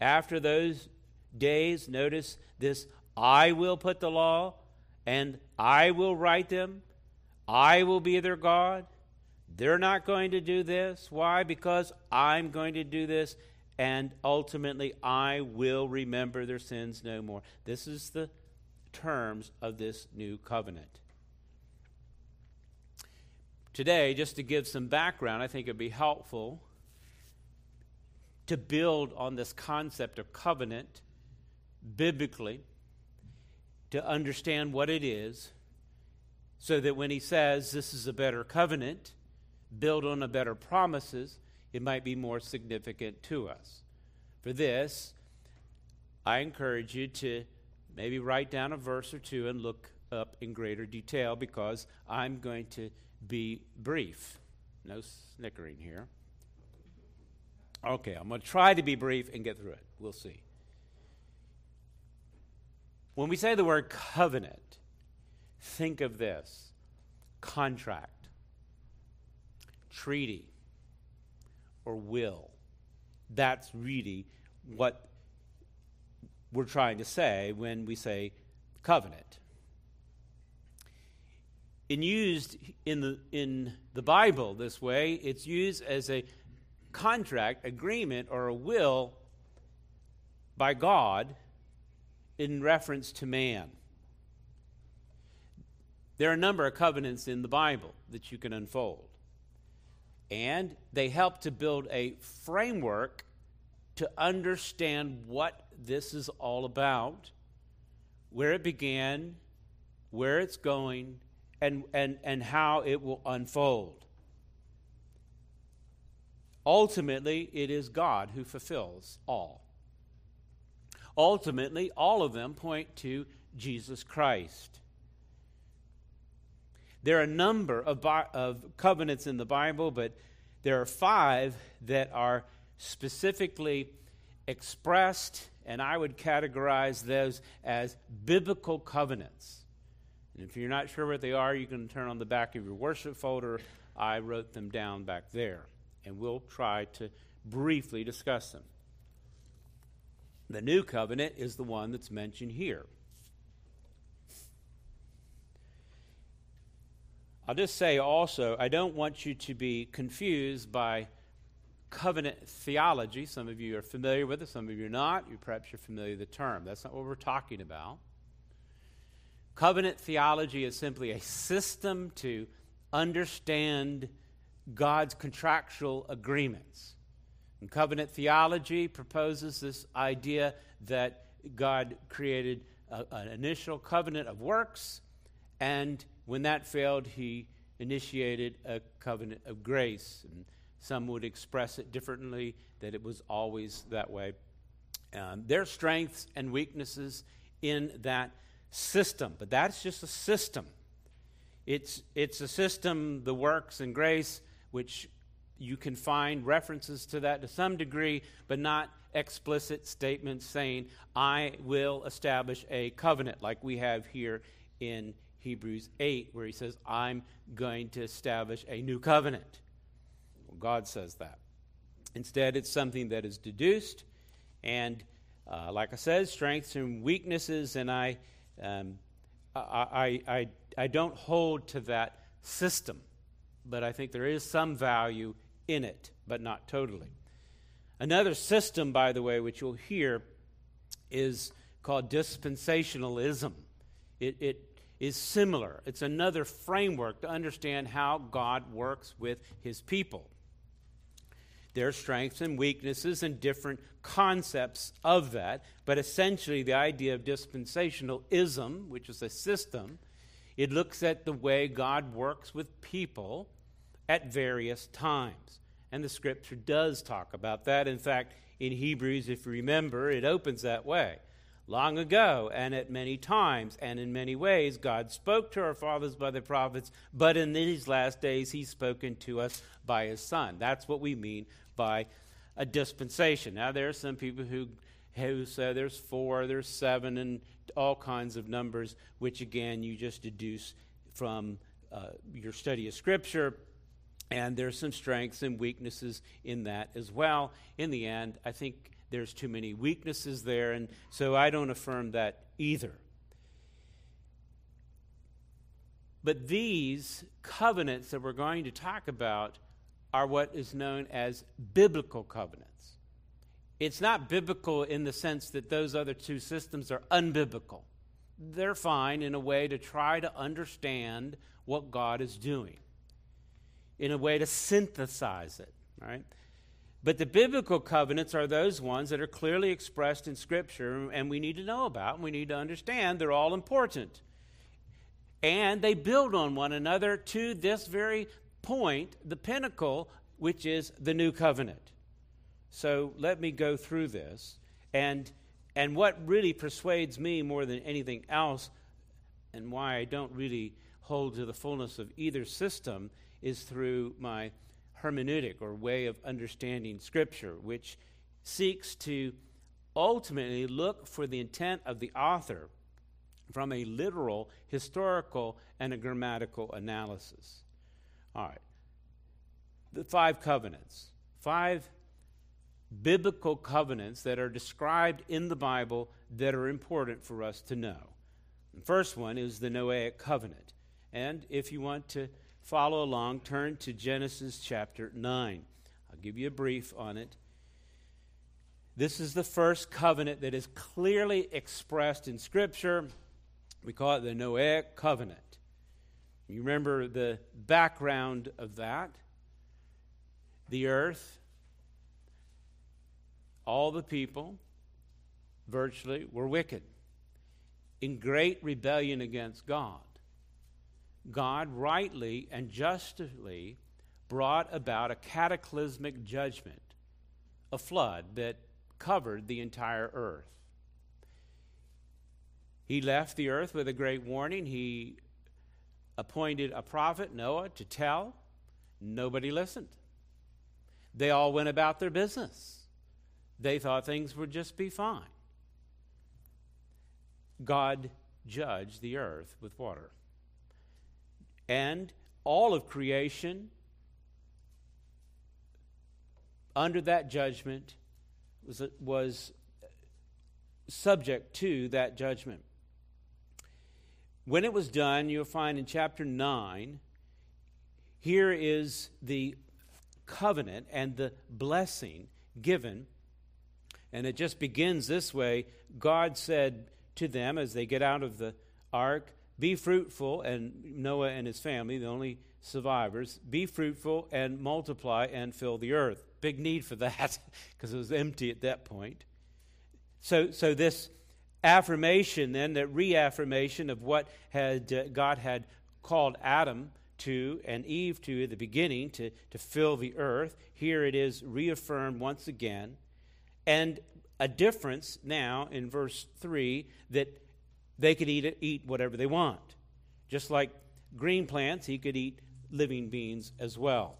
after those days, notice this I will put the law and I will write them. I will be their God. They're not going to do this. Why? Because I'm going to do this and ultimately I will remember their sins no more. This is the terms of this new covenant. Today, just to give some background, I think it'd be helpful to build on this concept of covenant biblically, to understand what it is, so that when he says this is a better covenant, build on a better promises, it might be more significant to us. For this, I encourage you to maybe write down a verse or two and look up in greater detail because I'm going to be brief. No snickering here. Okay, I'm going to try to be brief and get through it. We'll see. When we say the word covenant, think of this contract, treaty, or will. That's really what we're trying to say when we say covenant. In used in the in the Bible this way, it's used as a contract, agreement, or a will by God in reference to man. There are a number of covenants in the Bible that you can unfold. And they help to build a framework to understand what this is all about, where it began, where it's going, and, and, and how it will unfold. Ultimately, it is God who fulfills all. Ultimately, all of them point to Jesus Christ. There are a number of, of covenants in the Bible, but there are five that are specifically expressed, and I would categorize those as biblical covenants. And if you're not sure what they are, you can turn on the back of your worship folder. I wrote them down back there, and we'll try to briefly discuss them. The new covenant is the one that's mentioned here. I'll just say also, I don't want you to be confused by covenant theology. Some of you are familiar with it, some of you are not. You perhaps you're familiar with the term. That's not what we're talking about. Covenant theology is simply a system to understand God's contractual agreements. And covenant theology proposes this idea that God created a, an initial covenant of works, and when that failed, he initiated a covenant of grace. And some would express it differently, that it was always that way. Um, there are strengths and weaknesses in that system, but that's just a system. It's, it's a system, the works and grace, which you can find references to that to some degree, but not explicit statements saying, I will establish a covenant, like we have here in Hebrews 8, where he says, I'm going to establish a new covenant. Well, God says that. Instead, it's something that is deduced, and uh, like I said, strengths and weaknesses, and I, um, I, I, I, I don't hold to that system, but I think there is some value in it, but not totally. Another system, by the way, which you'll hear, is called dispensationalism. It, it is similar, it's another framework to understand how God works with his people. There are strengths and weaknesses and different concepts of that, but essentially, the idea of dispensationalism, which is a system, it looks at the way God works with people at various times. And the scripture does talk about that. In fact, in Hebrews, if you remember, it opens that way. Long ago, and at many times, and in many ways, God spoke to our fathers by the prophets, but in these last days, He's spoken to us by His Son. That's what we mean by a dispensation. Now, there are some people who, who say there's four, there's seven, and all kinds of numbers, which again, you just deduce from uh, your study of Scripture and there's some strengths and weaknesses in that as well. In the end, I think there's too many weaknesses there, and so I don't affirm that either. But these covenants that we're going to talk about are what is known as biblical covenants. It's not biblical in the sense that those other two systems are unbiblical. They're fine in a way to try to understand what God is doing in a way to synthesize it, right? But the biblical covenants are those ones that are clearly expressed in Scripture and we need to know about and we need to understand. They're all important. And they build on one another to this very point, the pinnacle, which is the new covenant. So let me go through this. And, and what really persuades me more than anything else, and why I don't really hold to the fullness of either system, is through my hermeneutic or way of understanding Scripture, which seeks to ultimately look for the intent of the author from a literal, historical, and a grammatical analysis. All right. The five covenants. Five biblical covenants that are described in the Bible that are important for us to know. The first one is the Noahic covenant. And if you want to follow along, turn to Genesis chapter 9. I'll give you a brief on it. This is the first covenant that is clearly expressed in Scripture. We call it the Noahic covenant. You remember the background of that? The earth, all the people, virtually, were wicked, in great rebellion against God. God rightly and justly brought about a cataclysmic judgment, a flood that covered the entire earth. He left the earth with a great warning. He appointed a prophet, Noah, to tell. Nobody listened. They all went about their business. They thought things would just be fine. God judged the earth with water and all of creation under that judgment was, was subject to that judgment. When it was done, you'll find in chapter 9, here is the covenant and the blessing given. And it just begins this way God said to them as they get out of the ark, Be fruitful, and Noah and his family, the only survivors, be fruitful and multiply and fill the earth. Big need for that because it was empty at that point. So, so this affirmation, then, that reaffirmation of what had, uh, God had called Adam to and Eve to at the beginning to, to fill the earth, here it is reaffirmed once again. And a difference now in verse 3 that they could eat, eat whatever they want. Just like green plants, he could eat living beings as well.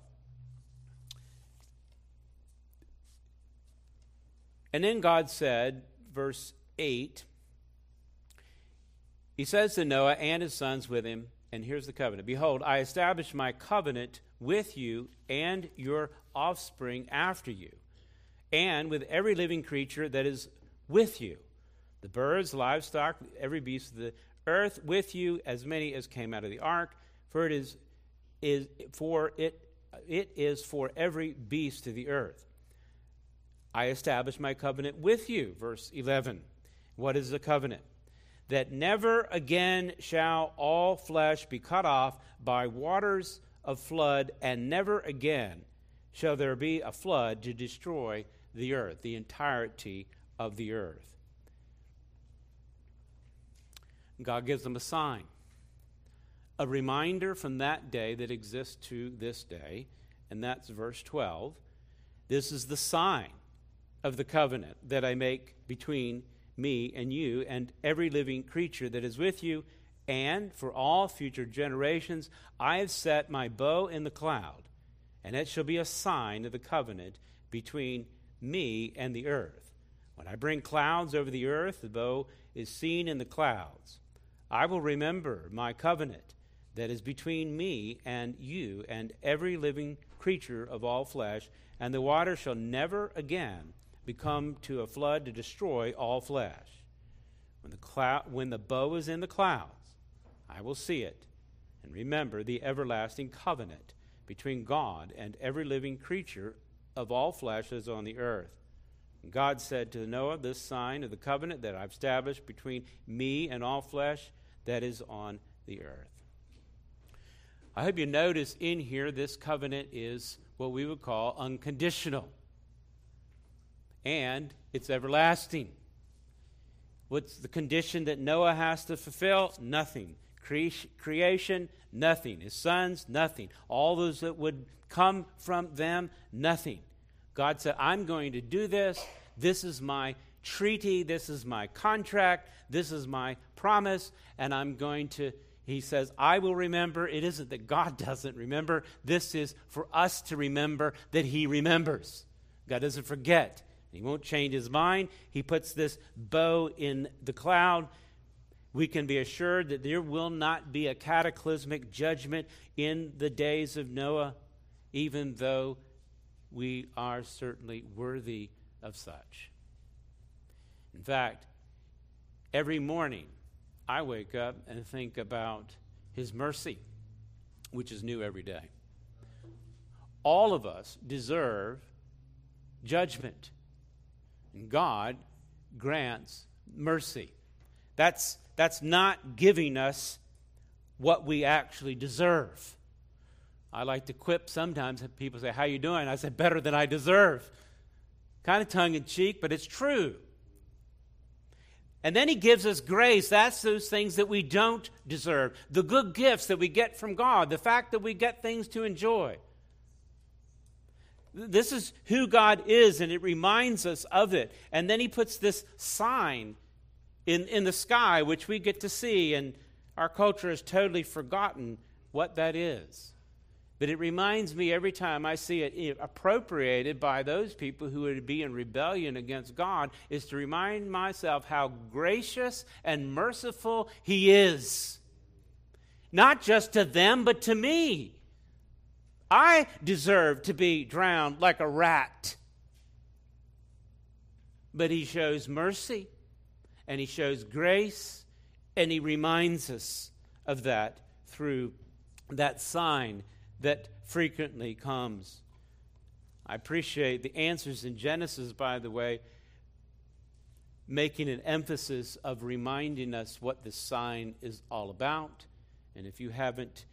And then God said, verse 8, He says to Noah and his sons with him, and here's the covenant Behold, I establish my covenant with you and your offspring after you, and with every living creature that is with you the birds, livestock, every beast of the earth with you, as many as came out of the ark, for it is, is for it it is for every beast of the earth. I establish my covenant with you, verse 11. What is the covenant? That never again shall all flesh be cut off by waters of flood, and never again shall there be a flood to destroy the earth, the entirety of the earth. God gives them a sign, a reminder from that day that exists to this day, and that's verse 12. This is the sign of the covenant that I make between me and you and every living creature that is with you, and for all future generations I have set my bow in the cloud, and it shall be a sign of the covenant between me and the earth. When I bring clouds over the earth, the bow is seen in the clouds. I will remember my covenant that is between me and you and every living creature of all flesh, and the water shall never again become to a flood to destroy all flesh. When the, cloud, when the bow is in the clouds, I will see it and remember the everlasting covenant between God and every living creature of all flesh that is on the earth. God said to Noah, This sign of the covenant that I've established between me and all flesh that is on the earth. I hope you notice in here this covenant is what we would call unconditional and it's everlasting. What's the condition that Noah has to fulfill? Nothing. Cre- creation, nothing. His sons, nothing. All those that would come from them, nothing. God said, I'm going to do this. This is my treaty. This is my contract. This is my promise. And I'm going to, he says, I will remember. It isn't that God doesn't remember. This is for us to remember that he remembers. God doesn't forget. He won't change his mind. He puts this bow in the cloud. We can be assured that there will not be a cataclysmic judgment in the days of Noah, even though we are certainly worthy of such. In fact, every morning I wake up and think about his mercy, which is new every day. All of us deserve judgment. And God grants mercy. That's, that's not giving us what we actually deserve. I like to quip sometimes. People say, How you doing? I say, Better than I deserve. Kind of tongue in cheek, but it's true. And then he gives us grace. That's those things that we don't deserve. The good gifts that we get from God, the fact that we get things to enjoy. This is who God is, and it reminds us of it. And then he puts this sign in, in the sky, which we get to see, and our culture has totally forgotten what that is. But it reminds me every time I see it appropriated by those people who would be in rebellion against God, is to remind myself how gracious and merciful He is. Not just to them, but to me. I deserve to be drowned like a rat. But he shows mercy and he shows grace and he reminds us of that through that sign that frequently comes. I appreciate the answers in Genesis, by the way, making an emphasis of reminding us what this sign is all about. And if you haven't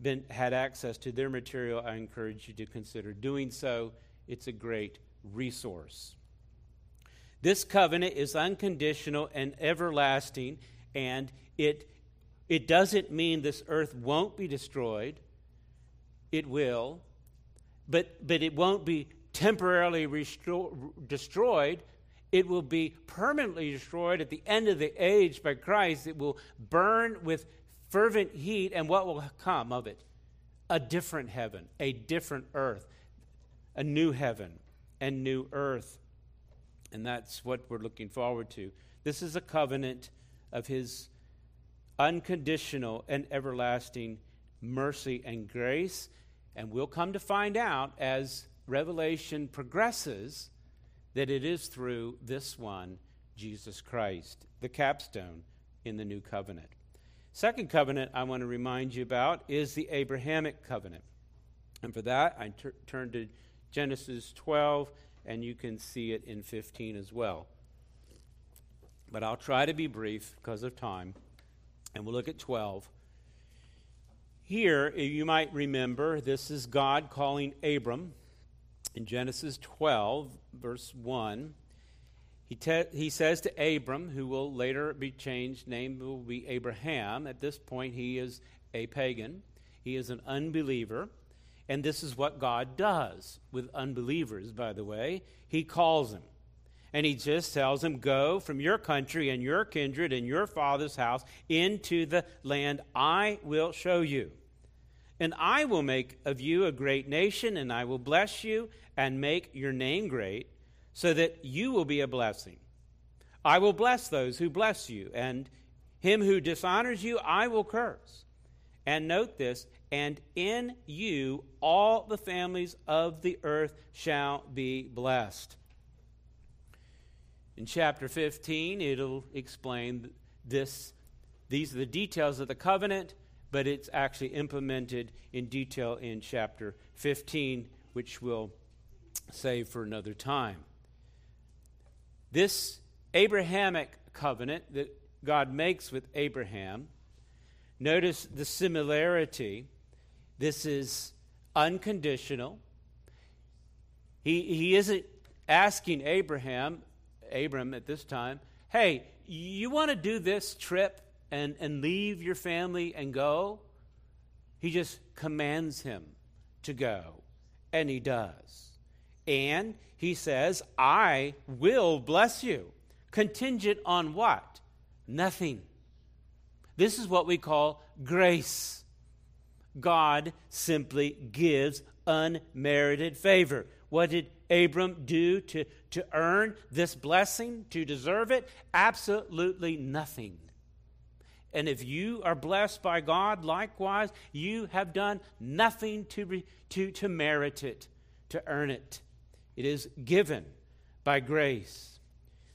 been, had access to their material, I encourage you to consider doing so. It's a great resource. This covenant is unconditional and everlasting, and it, it doesn't mean this earth won't be destroyed. It will, but, but it won't be temporarily destroyed. It will be permanently destroyed at the end of the age by Christ. It will burn with fervent heat, and what will come of it? A different heaven, a different earth, a new heaven and new earth. And that's what we're looking forward to. This is a covenant of His unconditional and everlasting mercy and grace. And we'll come to find out as Revelation progresses that it is through this one, Jesus Christ, the capstone in the new covenant. Second covenant I want to remind you about is the Abrahamic covenant. And for that, I tur- turn to Genesis 12, and you can see it in 15 as well. But I'll try to be brief because of time, and we'll look at 12. Here, you might remember, this is God calling Abram in Genesis 12, verse 1. He, te- he says to Abram, who will later be changed, name will be Abraham. At this point, he is a pagan, he is an unbeliever. And this is what God does with unbelievers, by the way. He calls them. And he just tells them, Go from your country and your kindred and your father's house into the land I will show you. And I will make of you a great nation, and I will bless you and make your name great so that you will be a blessing. I will bless those who bless you, and him who dishonors you, I will curse. And note this, and in you all the families of the earth shall be blessed. In chapter 15, it'll explain this. These are the details of the covenant, but it's actually implemented in detail in chapter 15, which we'll save for another time. This Abrahamic covenant that God makes with Abraham, notice the similarity. This is unconditional. He, he isn't asking Abraham, Abram at this time, hey, you want to do this trip and, and leave your family and go? He just commands him to go, and he does. And he says, I will bless you. Contingent on what? Nothing. This is what we call grace. God simply gives unmerited favor. What did Abram do to, to earn this blessing, to deserve it? Absolutely nothing. And if you are blessed by God, likewise, you have done nothing to, re, to, to merit it, to earn it. It is given by grace.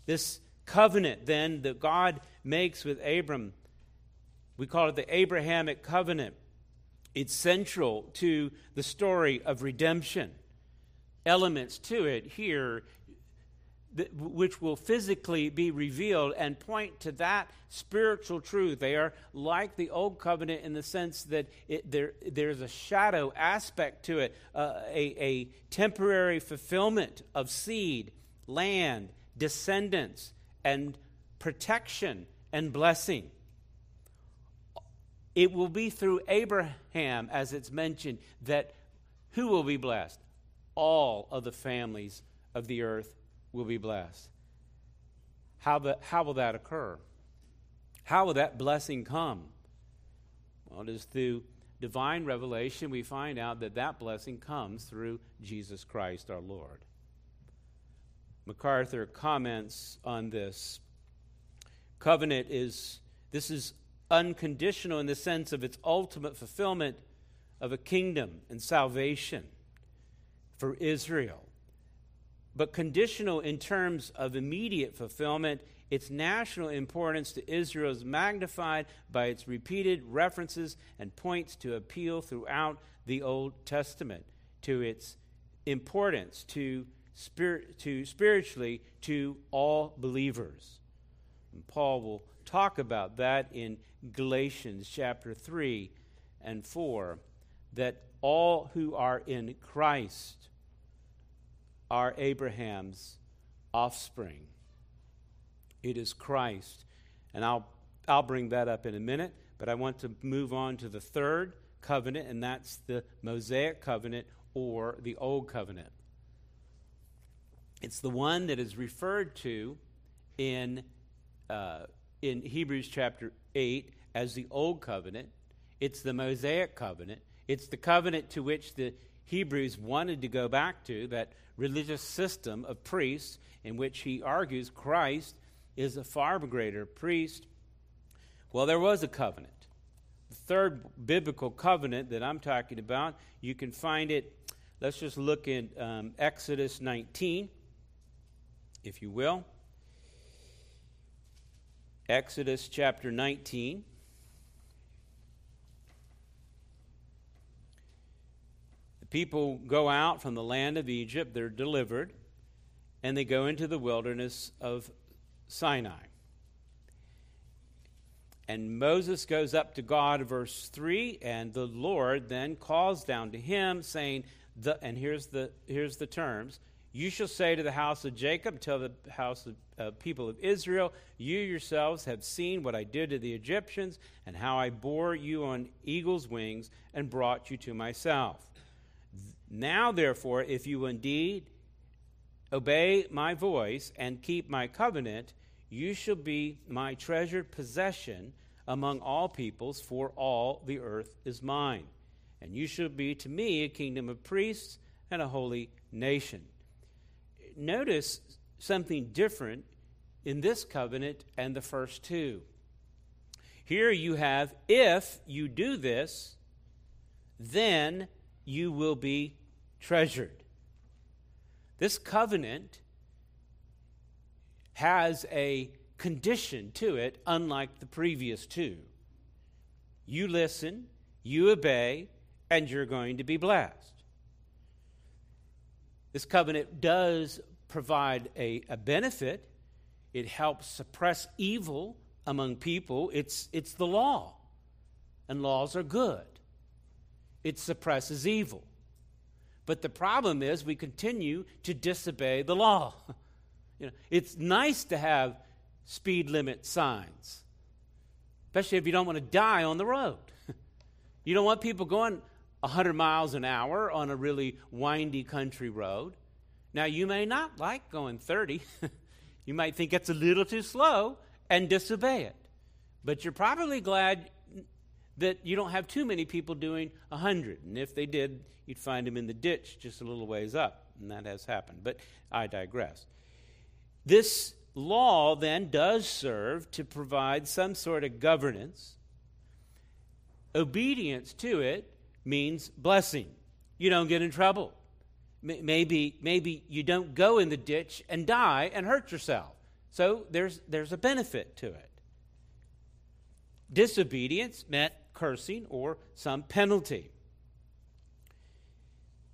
This covenant, then, that God makes with Abram, we call it the Abrahamic covenant. It's central to the story of redemption. Elements to it here which will physically be revealed and point to that spiritual truth. They are like the old covenant in the sense that it, there, there's a shadow aspect to it, uh, a, a temporary fulfillment of seed, land, descendants, and protection and blessing. It will be through Abraham, as it's mentioned, that who will be blessed? All of the families of the earth will be blessed. How, the, how will that occur? How will that blessing come? Well, it is through divine revelation we find out that that blessing comes through Jesus Christ our Lord. MacArthur comments on this. Covenant is, this is unconditional in the sense of its ultimate fulfillment of a kingdom and salvation for Israel but conditional in terms of immediate fulfillment. Its national importance to Israel is magnified by its repeated references and points to appeal throughout the Old Testament to its importance to spirit, to spiritually to all believers. And Paul will talk about that in Galatians chapter 3 and 4 that all who are in Christ are Abraham's offspring. It is Christ. And I'll, I'll bring that up in a minute, but I want to move on to the third covenant, and that's the Mosaic covenant or the Old Covenant. It's the one that is referred to in, uh, in Hebrews chapter 8 as the Old Covenant. It's the Mosaic covenant. It's the covenant to which the Hebrews wanted to go back to, that religious system of priests in which he argues Christ is a far greater priest. Well, there was a covenant. The third biblical covenant that I'm talking about, you can find it. Let's just look in um, Exodus 19, if you will. Exodus chapter 19. People go out from the land of Egypt, they're delivered, and they go into the wilderness of Sinai. And Moses goes up to God, verse 3, and the Lord then calls down to him, saying, the, and here's the, here's the terms You shall say to the house of Jacob, tell the house of uh, people of Israel, You yourselves have seen what I did to the Egyptians, and how I bore you on eagle's wings and brought you to myself. Now, therefore, if you indeed obey my voice and keep my covenant, you shall be my treasured possession among all peoples, for all the earth is mine. And you shall be to me a kingdom of priests and a holy nation. Notice something different in this covenant and the first two. Here you have, if you do this, then you will be treasured. This covenant has a condition to it, unlike the previous two. You listen, you obey, and you're going to be blessed. This covenant does provide a, a benefit, it helps suppress evil among people. It's, it's the law, and laws are good, it suppresses evil. But the problem is we continue to disobey the law. You know, it's nice to have speed limit signs, especially if you don't want to die on the road. you don't want people going 100 miles an hour on a really windy country road. Now, you may not like going 30. you might think it's a little too slow and disobey it. But you're probably glad that you don't have too many people doing 100. And if they did, you'd find them in the ditch just a little ways up. And that has happened. But I digress. This law then does serve to provide some sort of governance. Obedience to it means blessing. You don't get in trouble. Maybe, maybe you don't go in the ditch and die and hurt yourself. So there's, there's a benefit to it. Disobedience meant cursing or some penalty.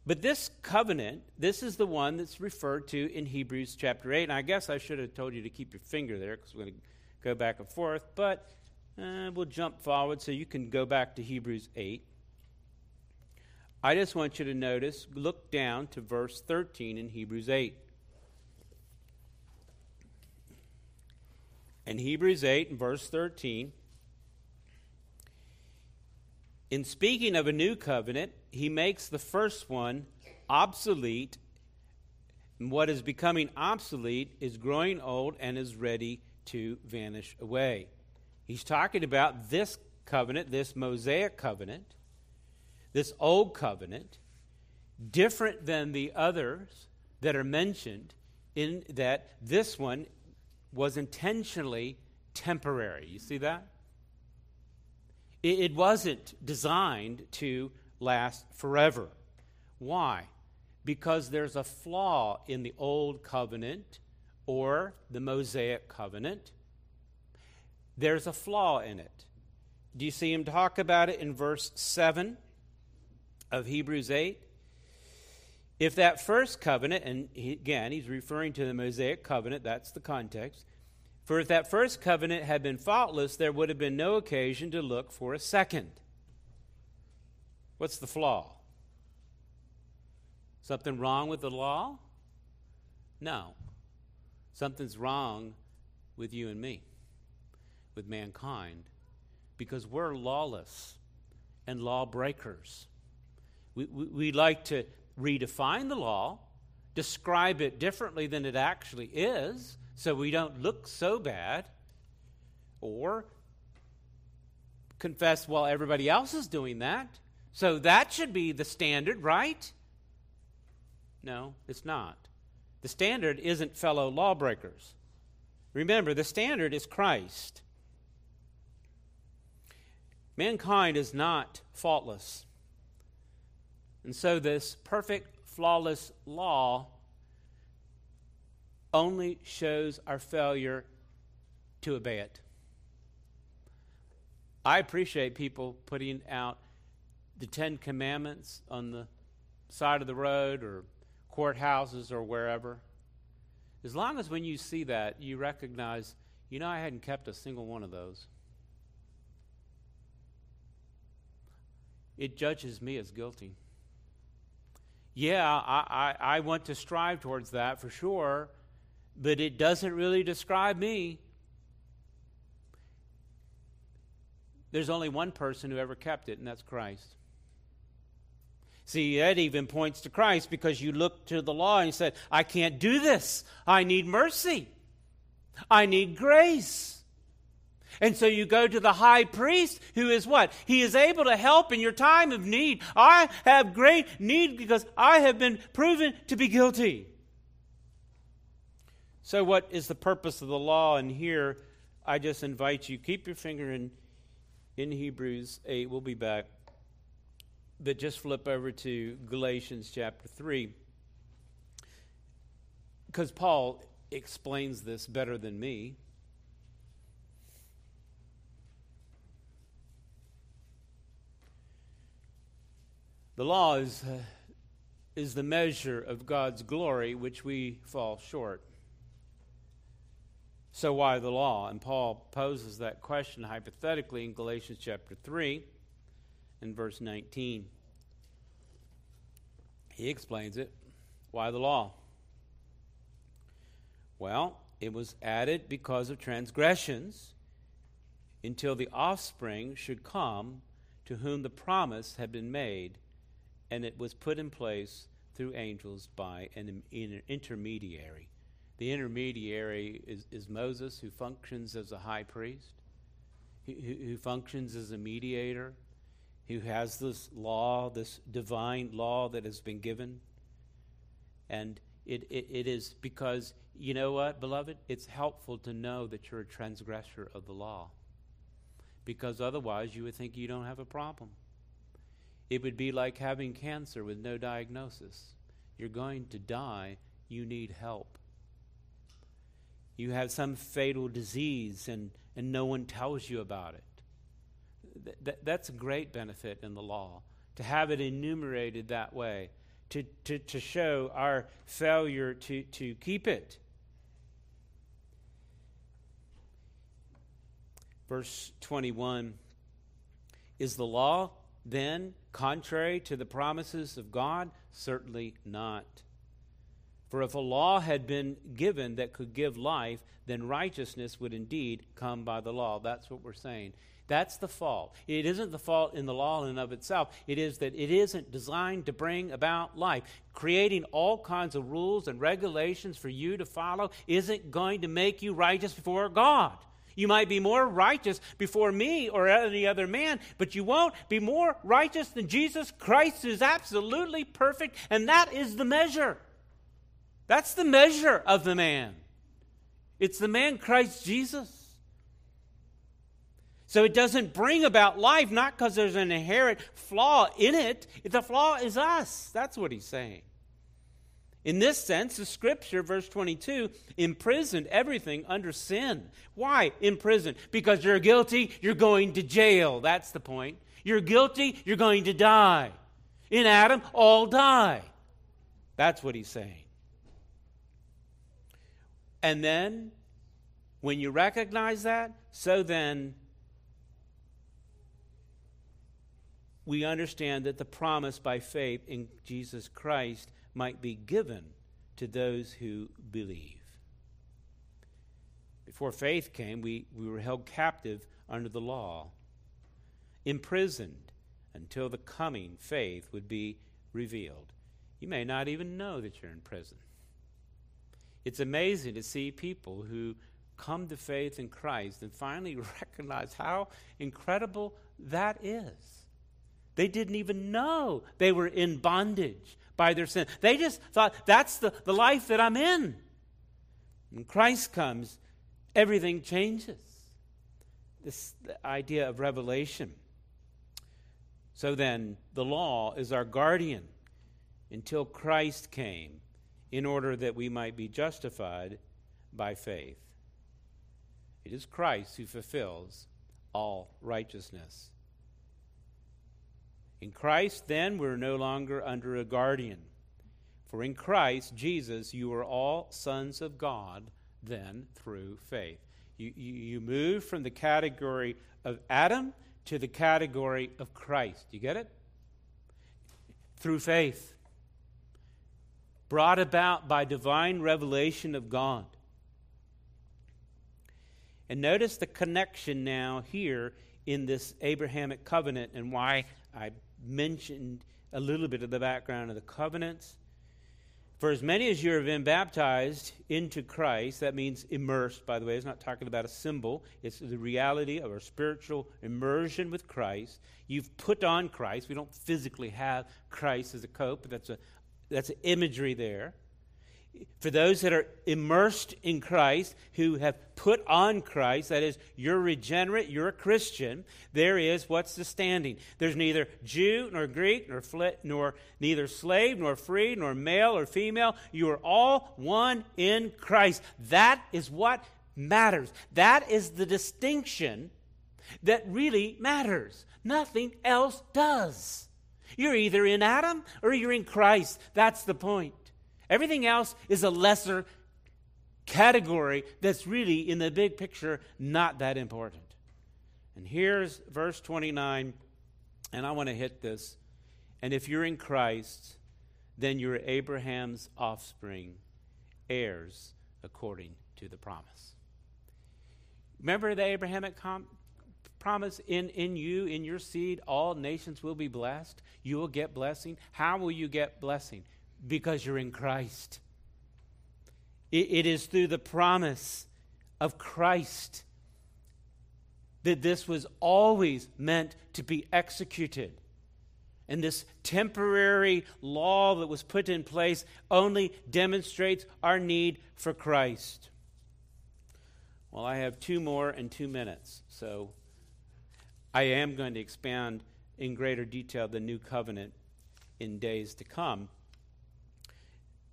But this covenant, this is the one that's referred to in Hebrews chapter 8. And I guess I should have told you to keep your finger there because we're going to go back and forth. But uh, we'll jump forward so you can go back to Hebrews 8. I just want you to notice, look down to verse 13 in Hebrews 8. In Hebrews 8 and verse 13, in speaking of a new covenant, he makes the first one obsolete. And what is becoming obsolete is growing old and is ready to vanish away. He's talking about this covenant, this Mosaic covenant, this old covenant, different than the others that are mentioned, in that this one was intentionally temporary. You see that? It wasn't designed to last forever. Why? Because there's a flaw in the Old Covenant or the Mosaic Covenant. There's a flaw in it. Do you see him talk about it in verse 7 of Hebrews 8? if that first covenant, and again, he's referring to the Mosaic covenant, that's the context. For if that first covenant had been faultless, there would have been no occasion to look for a second. What's the flaw? Something wrong with the law? No. Something's wrong with you and me, with mankind, because we're lawless and lawbreakers. We, we, we like to redefine the law, describe it differently than it actually is, so we don't look so bad, or confess, well, everybody else is doing that, so that should be the standard, right? No, it's not. The standard isn't fellow lawbreakers. Remember, the standard is Christ. Mankind is not faultless. And so, this perfect, flawless law only shows our failure to obey it. I appreciate people putting out the Ten Commandments on the side of the road or courthouses or wherever. As long as when you see that, you recognize, you know, I hadn't kept a single one of those. It judges me as guilty yeah, I, I, I want to strive towards that for sure, but it doesn't really describe me. There's only one person who ever kept it, and that's Christ. See, that even points to Christ because you look to the law and you said, I can't do this. I need mercy. I need grace. And so you go to the high priest, who is what? He is able to help in your time of need. I have great need because I have been proven to be guilty. So, what is the purpose of the law? And here, I just invite you, keep your finger in, in Hebrews 8. We'll be back. But just flip over to Galatians chapter 3. Because Paul explains this better than me. The law is, uh, is the measure of God's glory, which we fall short. So, why the law? And Paul poses that question hypothetically in Galatians chapter 3 and verse 19. He explains it. Why the law? Well, it was added because of transgressions until the offspring should come to whom the promise had been made and it was put in place through angels by an intermediary. The intermediary is, is Moses, who functions as a high priest, who, who functions as a mediator, who has this law, this divine law that has been given. And it, it, it is because, you know what, beloved? It's helpful to know that you're a transgressor of the law. Because otherwise, you would think you don't have a problem. It would be like having cancer with no diagnosis. You're going to die, you need help. You have some fatal disease and, and no one tells you about it. Th- th- that's a great benefit in the law, to have it enumerated that way, to, to, to show our failure to, to keep it. Verse 21 Is the law then contrary to the promises of God? Certainly not. For if a law had been given that could give life, then righteousness would indeed come by the law. That's what we're saying. That's the fault. It isn't the fault in the law in and of itself. It is that it isn't designed to bring about life. Creating all kinds of rules and regulations for you to follow isn't going to make you righteous before God. You might be more righteous before me or any other man, but you won't be more righteous than Jesus Christ, who is absolutely perfect, and that is the measure. That's the measure of the man. It's the man Christ Jesus. So it doesn't bring about life, not because there's an inherent flaw in it. The flaw is us. That's what he's saying. In this sense, the scripture, verse 22, imprisoned everything under sin. Why imprisoned? Because you're guilty, you're going to jail. That's the point. You're guilty, you're going to die. In Adam, all die. That's what he's saying. And then, when you recognize that, so then we understand that the promise by faith in Jesus Christ might be given to those who believe. Before faith came, we, we were held captive under the law, imprisoned until the coming faith would be revealed. You may not even know that you're in prison. It's amazing to see people who come to faith in Christ and finally recognize how incredible that is. They didn't even know they were in bondage by their sin. They just thought, that's the, the life that I'm in. When Christ comes, everything changes. This idea of revelation. So then, the law is our guardian until Christ came in order that we might be justified by faith. It is Christ who fulfills all righteousness. In Christ, then, we're no longer under a guardian. For in Christ Jesus, you are all sons of God, then through faith. You, you, you move from the category of Adam to the category of Christ. You get it? Through faith. Brought about by divine revelation of God. And notice the connection now here in this Abrahamic covenant and why I mentioned a little bit of the background of the covenants. For as many as you have been baptized into Christ, that means immersed, by the way, it's not talking about a symbol, it's the reality of our spiritual immersion with Christ. You've put on Christ. We don't physically have Christ as a coat, but that's a that's imagery there for those that are immersed in Christ, who have put on Christ, that is, you're regenerate, you're a Christian, there is what's the standing? There's neither Jew nor Greek nor nor neither slave nor free nor male or female. You are all one in Christ. That is what matters. That is the distinction that really matters. Nothing else does. You're either in Adam or you're in Christ. That's the point. Everything else is a lesser category that's really, in the big picture, not that important. And here's verse 29, and I want to hit this. And if you're in Christ, then you're Abraham's offspring, heirs according to the promise. Remember the Abrahamic com- promise in, in you, in your seed, all nations will be blessed. You will get blessing. How will you get blessing? Because you're in Christ. it, it is through the promise of Christ that this was always meant to be executed. And this temporary law that was put in place only demonstrates our need for Christ. Well, I have two more and two minutes, so I am going to expand in greater detail the new covenant in days to come.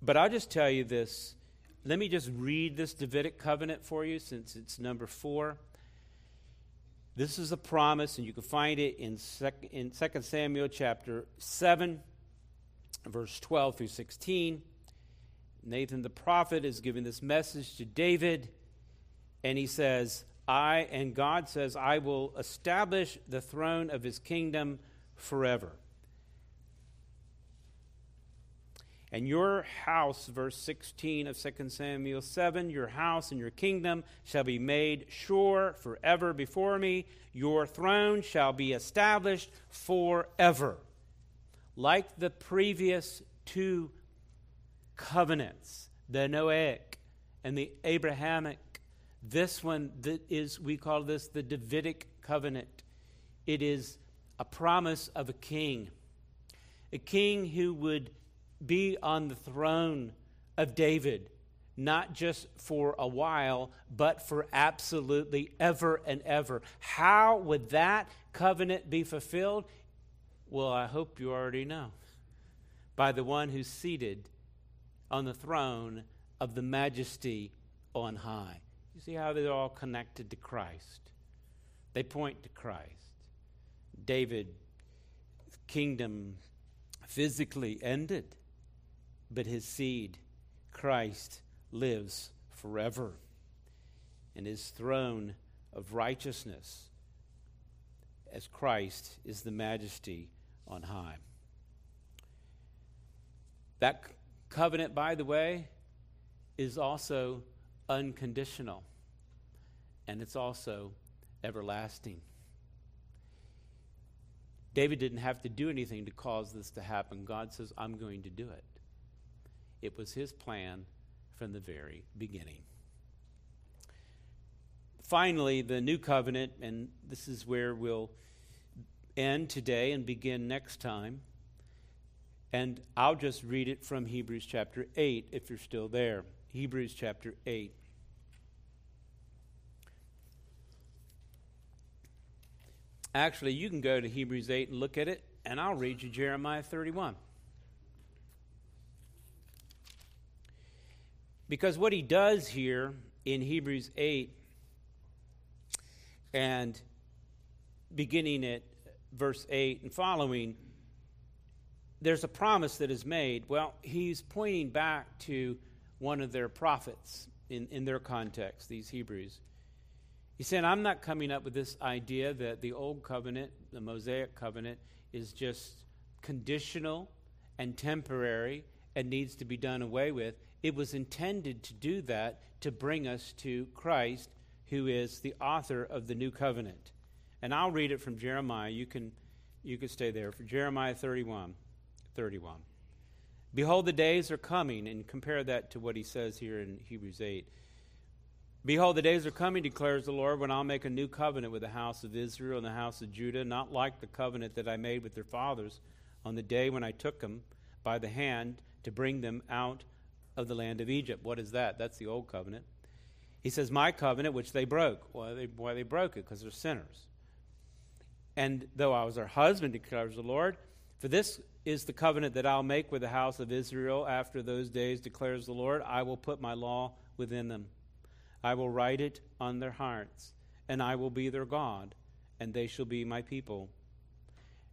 But I'll just tell you this. Let me just read this Davidic covenant for you since it's number four. This is a promise, and you can find it in, sec- in 2 Samuel chapter 7, verse 12 through 16. Nathan the prophet is giving this message to David, and he says, I, and God says, I will establish the throne of his kingdom forever. And your house, verse 16 of 2 Samuel 7, your house and your kingdom shall be made sure forever before me. Your throne shall be established forever. Like the previous two covenants, the Noahic and the Abrahamic, this one that is, we call this the Davidic covenant. It is a promise of a king, a king who would be on the throne of David, not just for a while, but for absolutely ever and ever. How would that covenant be fulfilled? Well, I hope you already know. By the one who's seated on the throne of the majesty on high. You see how they're all connected to Christ. They point to Christ. David's kingdom physically ended but his seed, Christ, lives forever. And his throne of righteousness, as Christ is the majesty on high. That covenant, by the way, is also unconditional, and it's also everlasting. David didn't have to do anything to cause this to happen. God says, I'm going to do it. It was his plan from the very beginning. Finally, the new covenant, and this is where we'll end today and begin next time. And I'll just read it from Hebrews chapter 8 if you're still there. Hebrews chapter 8. Actually, you can go to Hebrews 8 and look at it, and I'll read you Jeremiah 31. Because what he does here in Hebrews 8 and beginning at verse 8 and following, there's a promise that is made. Well, he's pointing back to one of their prophets in, in their context, these Hebrews. He said, I'm not coming up with this idea that the old covenant, the Mosaic covenant, is just conditional and temporary and needs to be done away with. It was intended to do that to bring us to Christ, who is the author of the new covenant. And I'll read it from Jeremiah. You can, you can stay there. For Jeremiah 31, 31. Behold, the days are coming, and compare that to what he says here in Hebrews 8 Behold, the days are coming, declares the Lord, when I'll make a new covenant with the house of Israel and the house of Judah, not like the covenant that I made with their fathers on the day when I took them by the hand to bring them out of the land of Egypt. What is that? That's the old covenant. He says, My covenant, which they broke. Why they, why they broke it? Because they're sinners. And though I was their husband, declares the Lord, for this is the covenant that I'll make with the house of Israel after those days, declares the Lord. I will put my law within them I will write it on their hearts, and I will be their God, and they shall be my people.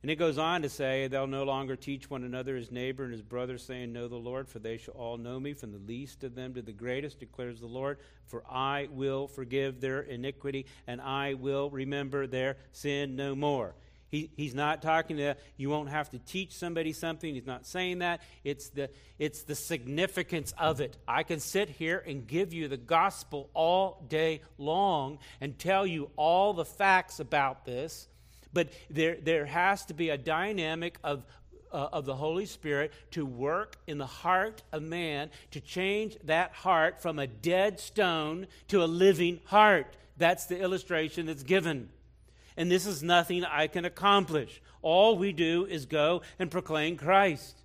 And it goes on to say, They'll no longer teach one another his neighbor and his brother, saying, Know the Lord, for they shall all know me, from the least of them to the greatest, declares the Lord. For I will forgive their iniquity, and I will remember their sin no more. He, he's not talking to you won't have to teach somebody something. He's not saying that. It's the, it's the significance of it. I can sit here and give you the gospel all day long and tell you all the facts about this, but there, there has to be a dynamic of, uh, of the Holy Spirit to work in the heart of man to change that heart from a dead stone to a living heart. That's the illustration that's given and this is nothing I can accomplish. All we do is go and proclaim Christ.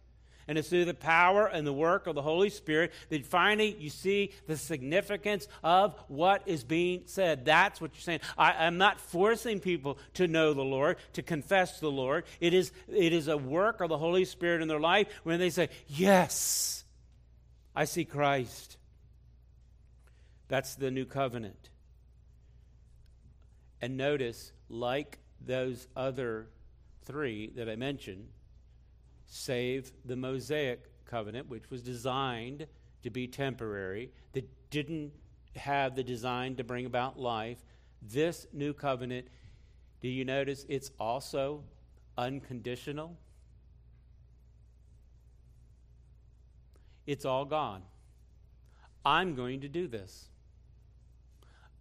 And it's through the power and the work of the Holy Spirit that finally you see the significance of what is being said. That's what you're saying. I, am not forcing people to know the Lord, to confess the Lord. It is, it is a work of the Holy Spirit in their life when they say, Yes, I see Christ. That's the new covenant. And notice, like those other three that I mentioned, save the Mosaic covenant, which was designed to be temporary, that didn't have the design to bring about life. This new covenant, do you notice it's also unconditional? It's all gone. I'm going to do this.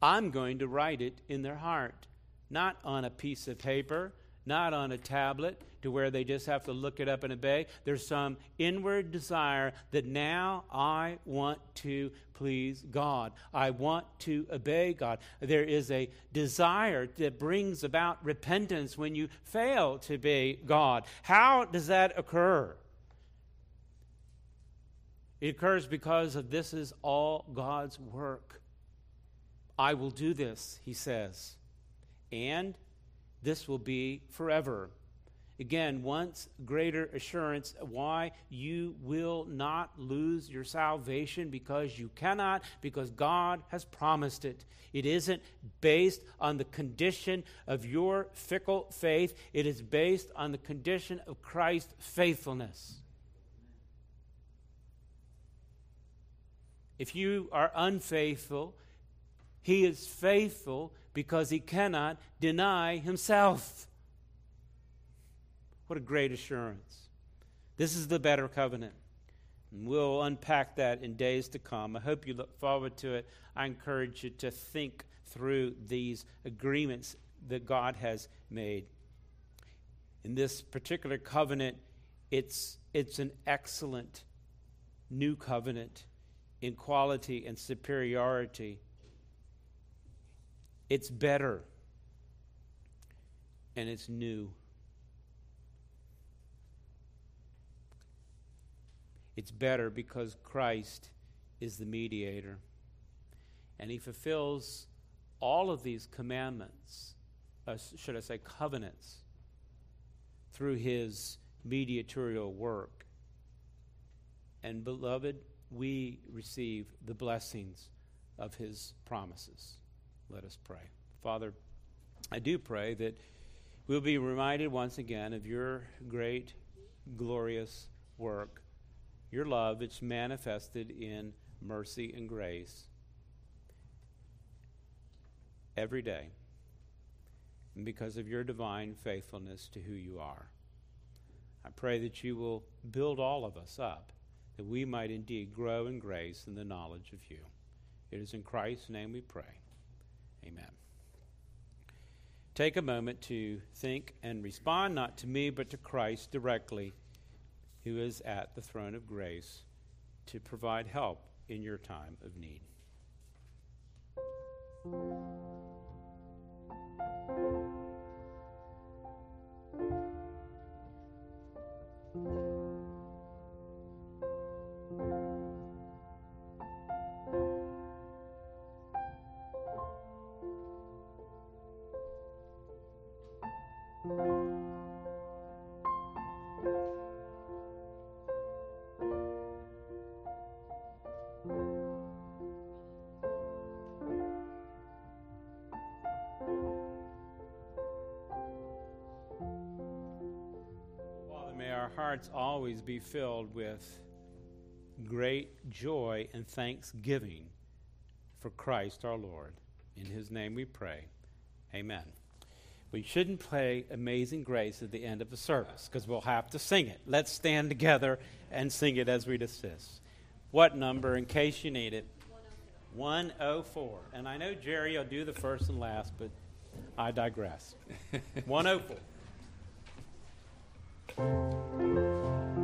I'm going to write it in their heart not on a piece of paper, not on a tablet to where they just have to look it up and obey. There's some inward desire that now I want to please God. I want to obey God. There is a desire that brings about repentance when you fail to obey God. How does that occur? It occurs because of this is all God's work. I will do this, he says and this will be forever. Again, once greater assurance why you will not lose your salvation because you cannot, because God has promised it. It isn't based on the condition of your fickle faith, it is based on the condition of Christ's faithfulness. If you are unfaithful, he is faithful because he cannot deny himself. What a great assurance. This is the better covenant. And we'll unpack that in days to come. I hope you look forward to it. I encourage you to think through these agreements that God has made. In this particular covenant, it's, it's an excellent new covenant in quality and superiority. It's better and it's new. It's better because Christ is the mediator. And he fulfills all of these commandments, uh, should I say, covenants, through his mediatorial work. And, beloved, we receive the blessings of his promises. Let us pray. Father, I do pray that we'll be reminded once again of your great, glorious work, your love, it's manifested in mercy and grace every day, and because of your divine faithfulness to who you are. I pray that you will build all of us up, that we might indeed grow in grace and the knowledge of you. It is in Christ's name we pray. Amen. Take a moment to think and respond not to me, but to Christ directly, who is at the throne of grace to provide help in your time of need. Hearts always be filled with great joy and thanksgiving for Christ our Lord. In his name we pray. Amen. We shouldn't play Amazing Grace at the end of the service because we'll have to sing it. Let's stand together and sing it as we desist. What number, in case you need it? 104. And I know Jerry will do the first and last, but I digress. 104. うん。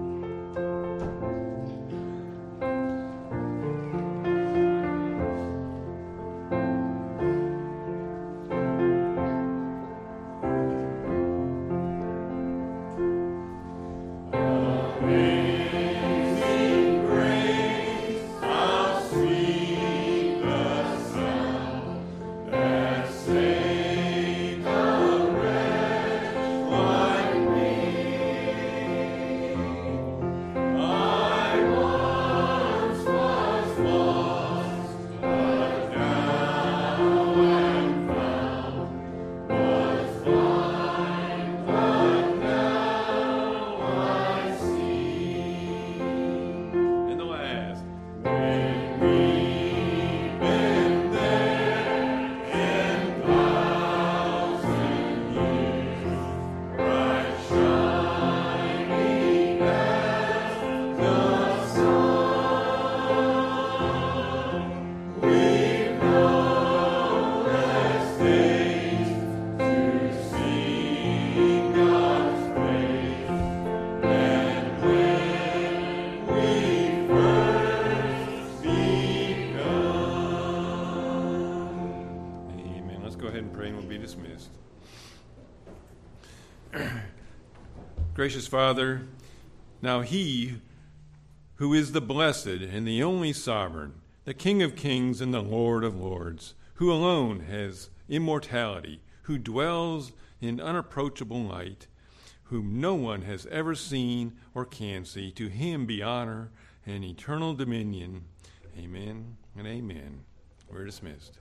Gracious Father, now He who is the blessed and the only sovereign, the King of kings and the Lord of lords, who alone has immortality, who dwells in unapproachable light, whom no one has ever seen or can see, to him be honor and eternal dominion. Amen and amen. We're dismissed.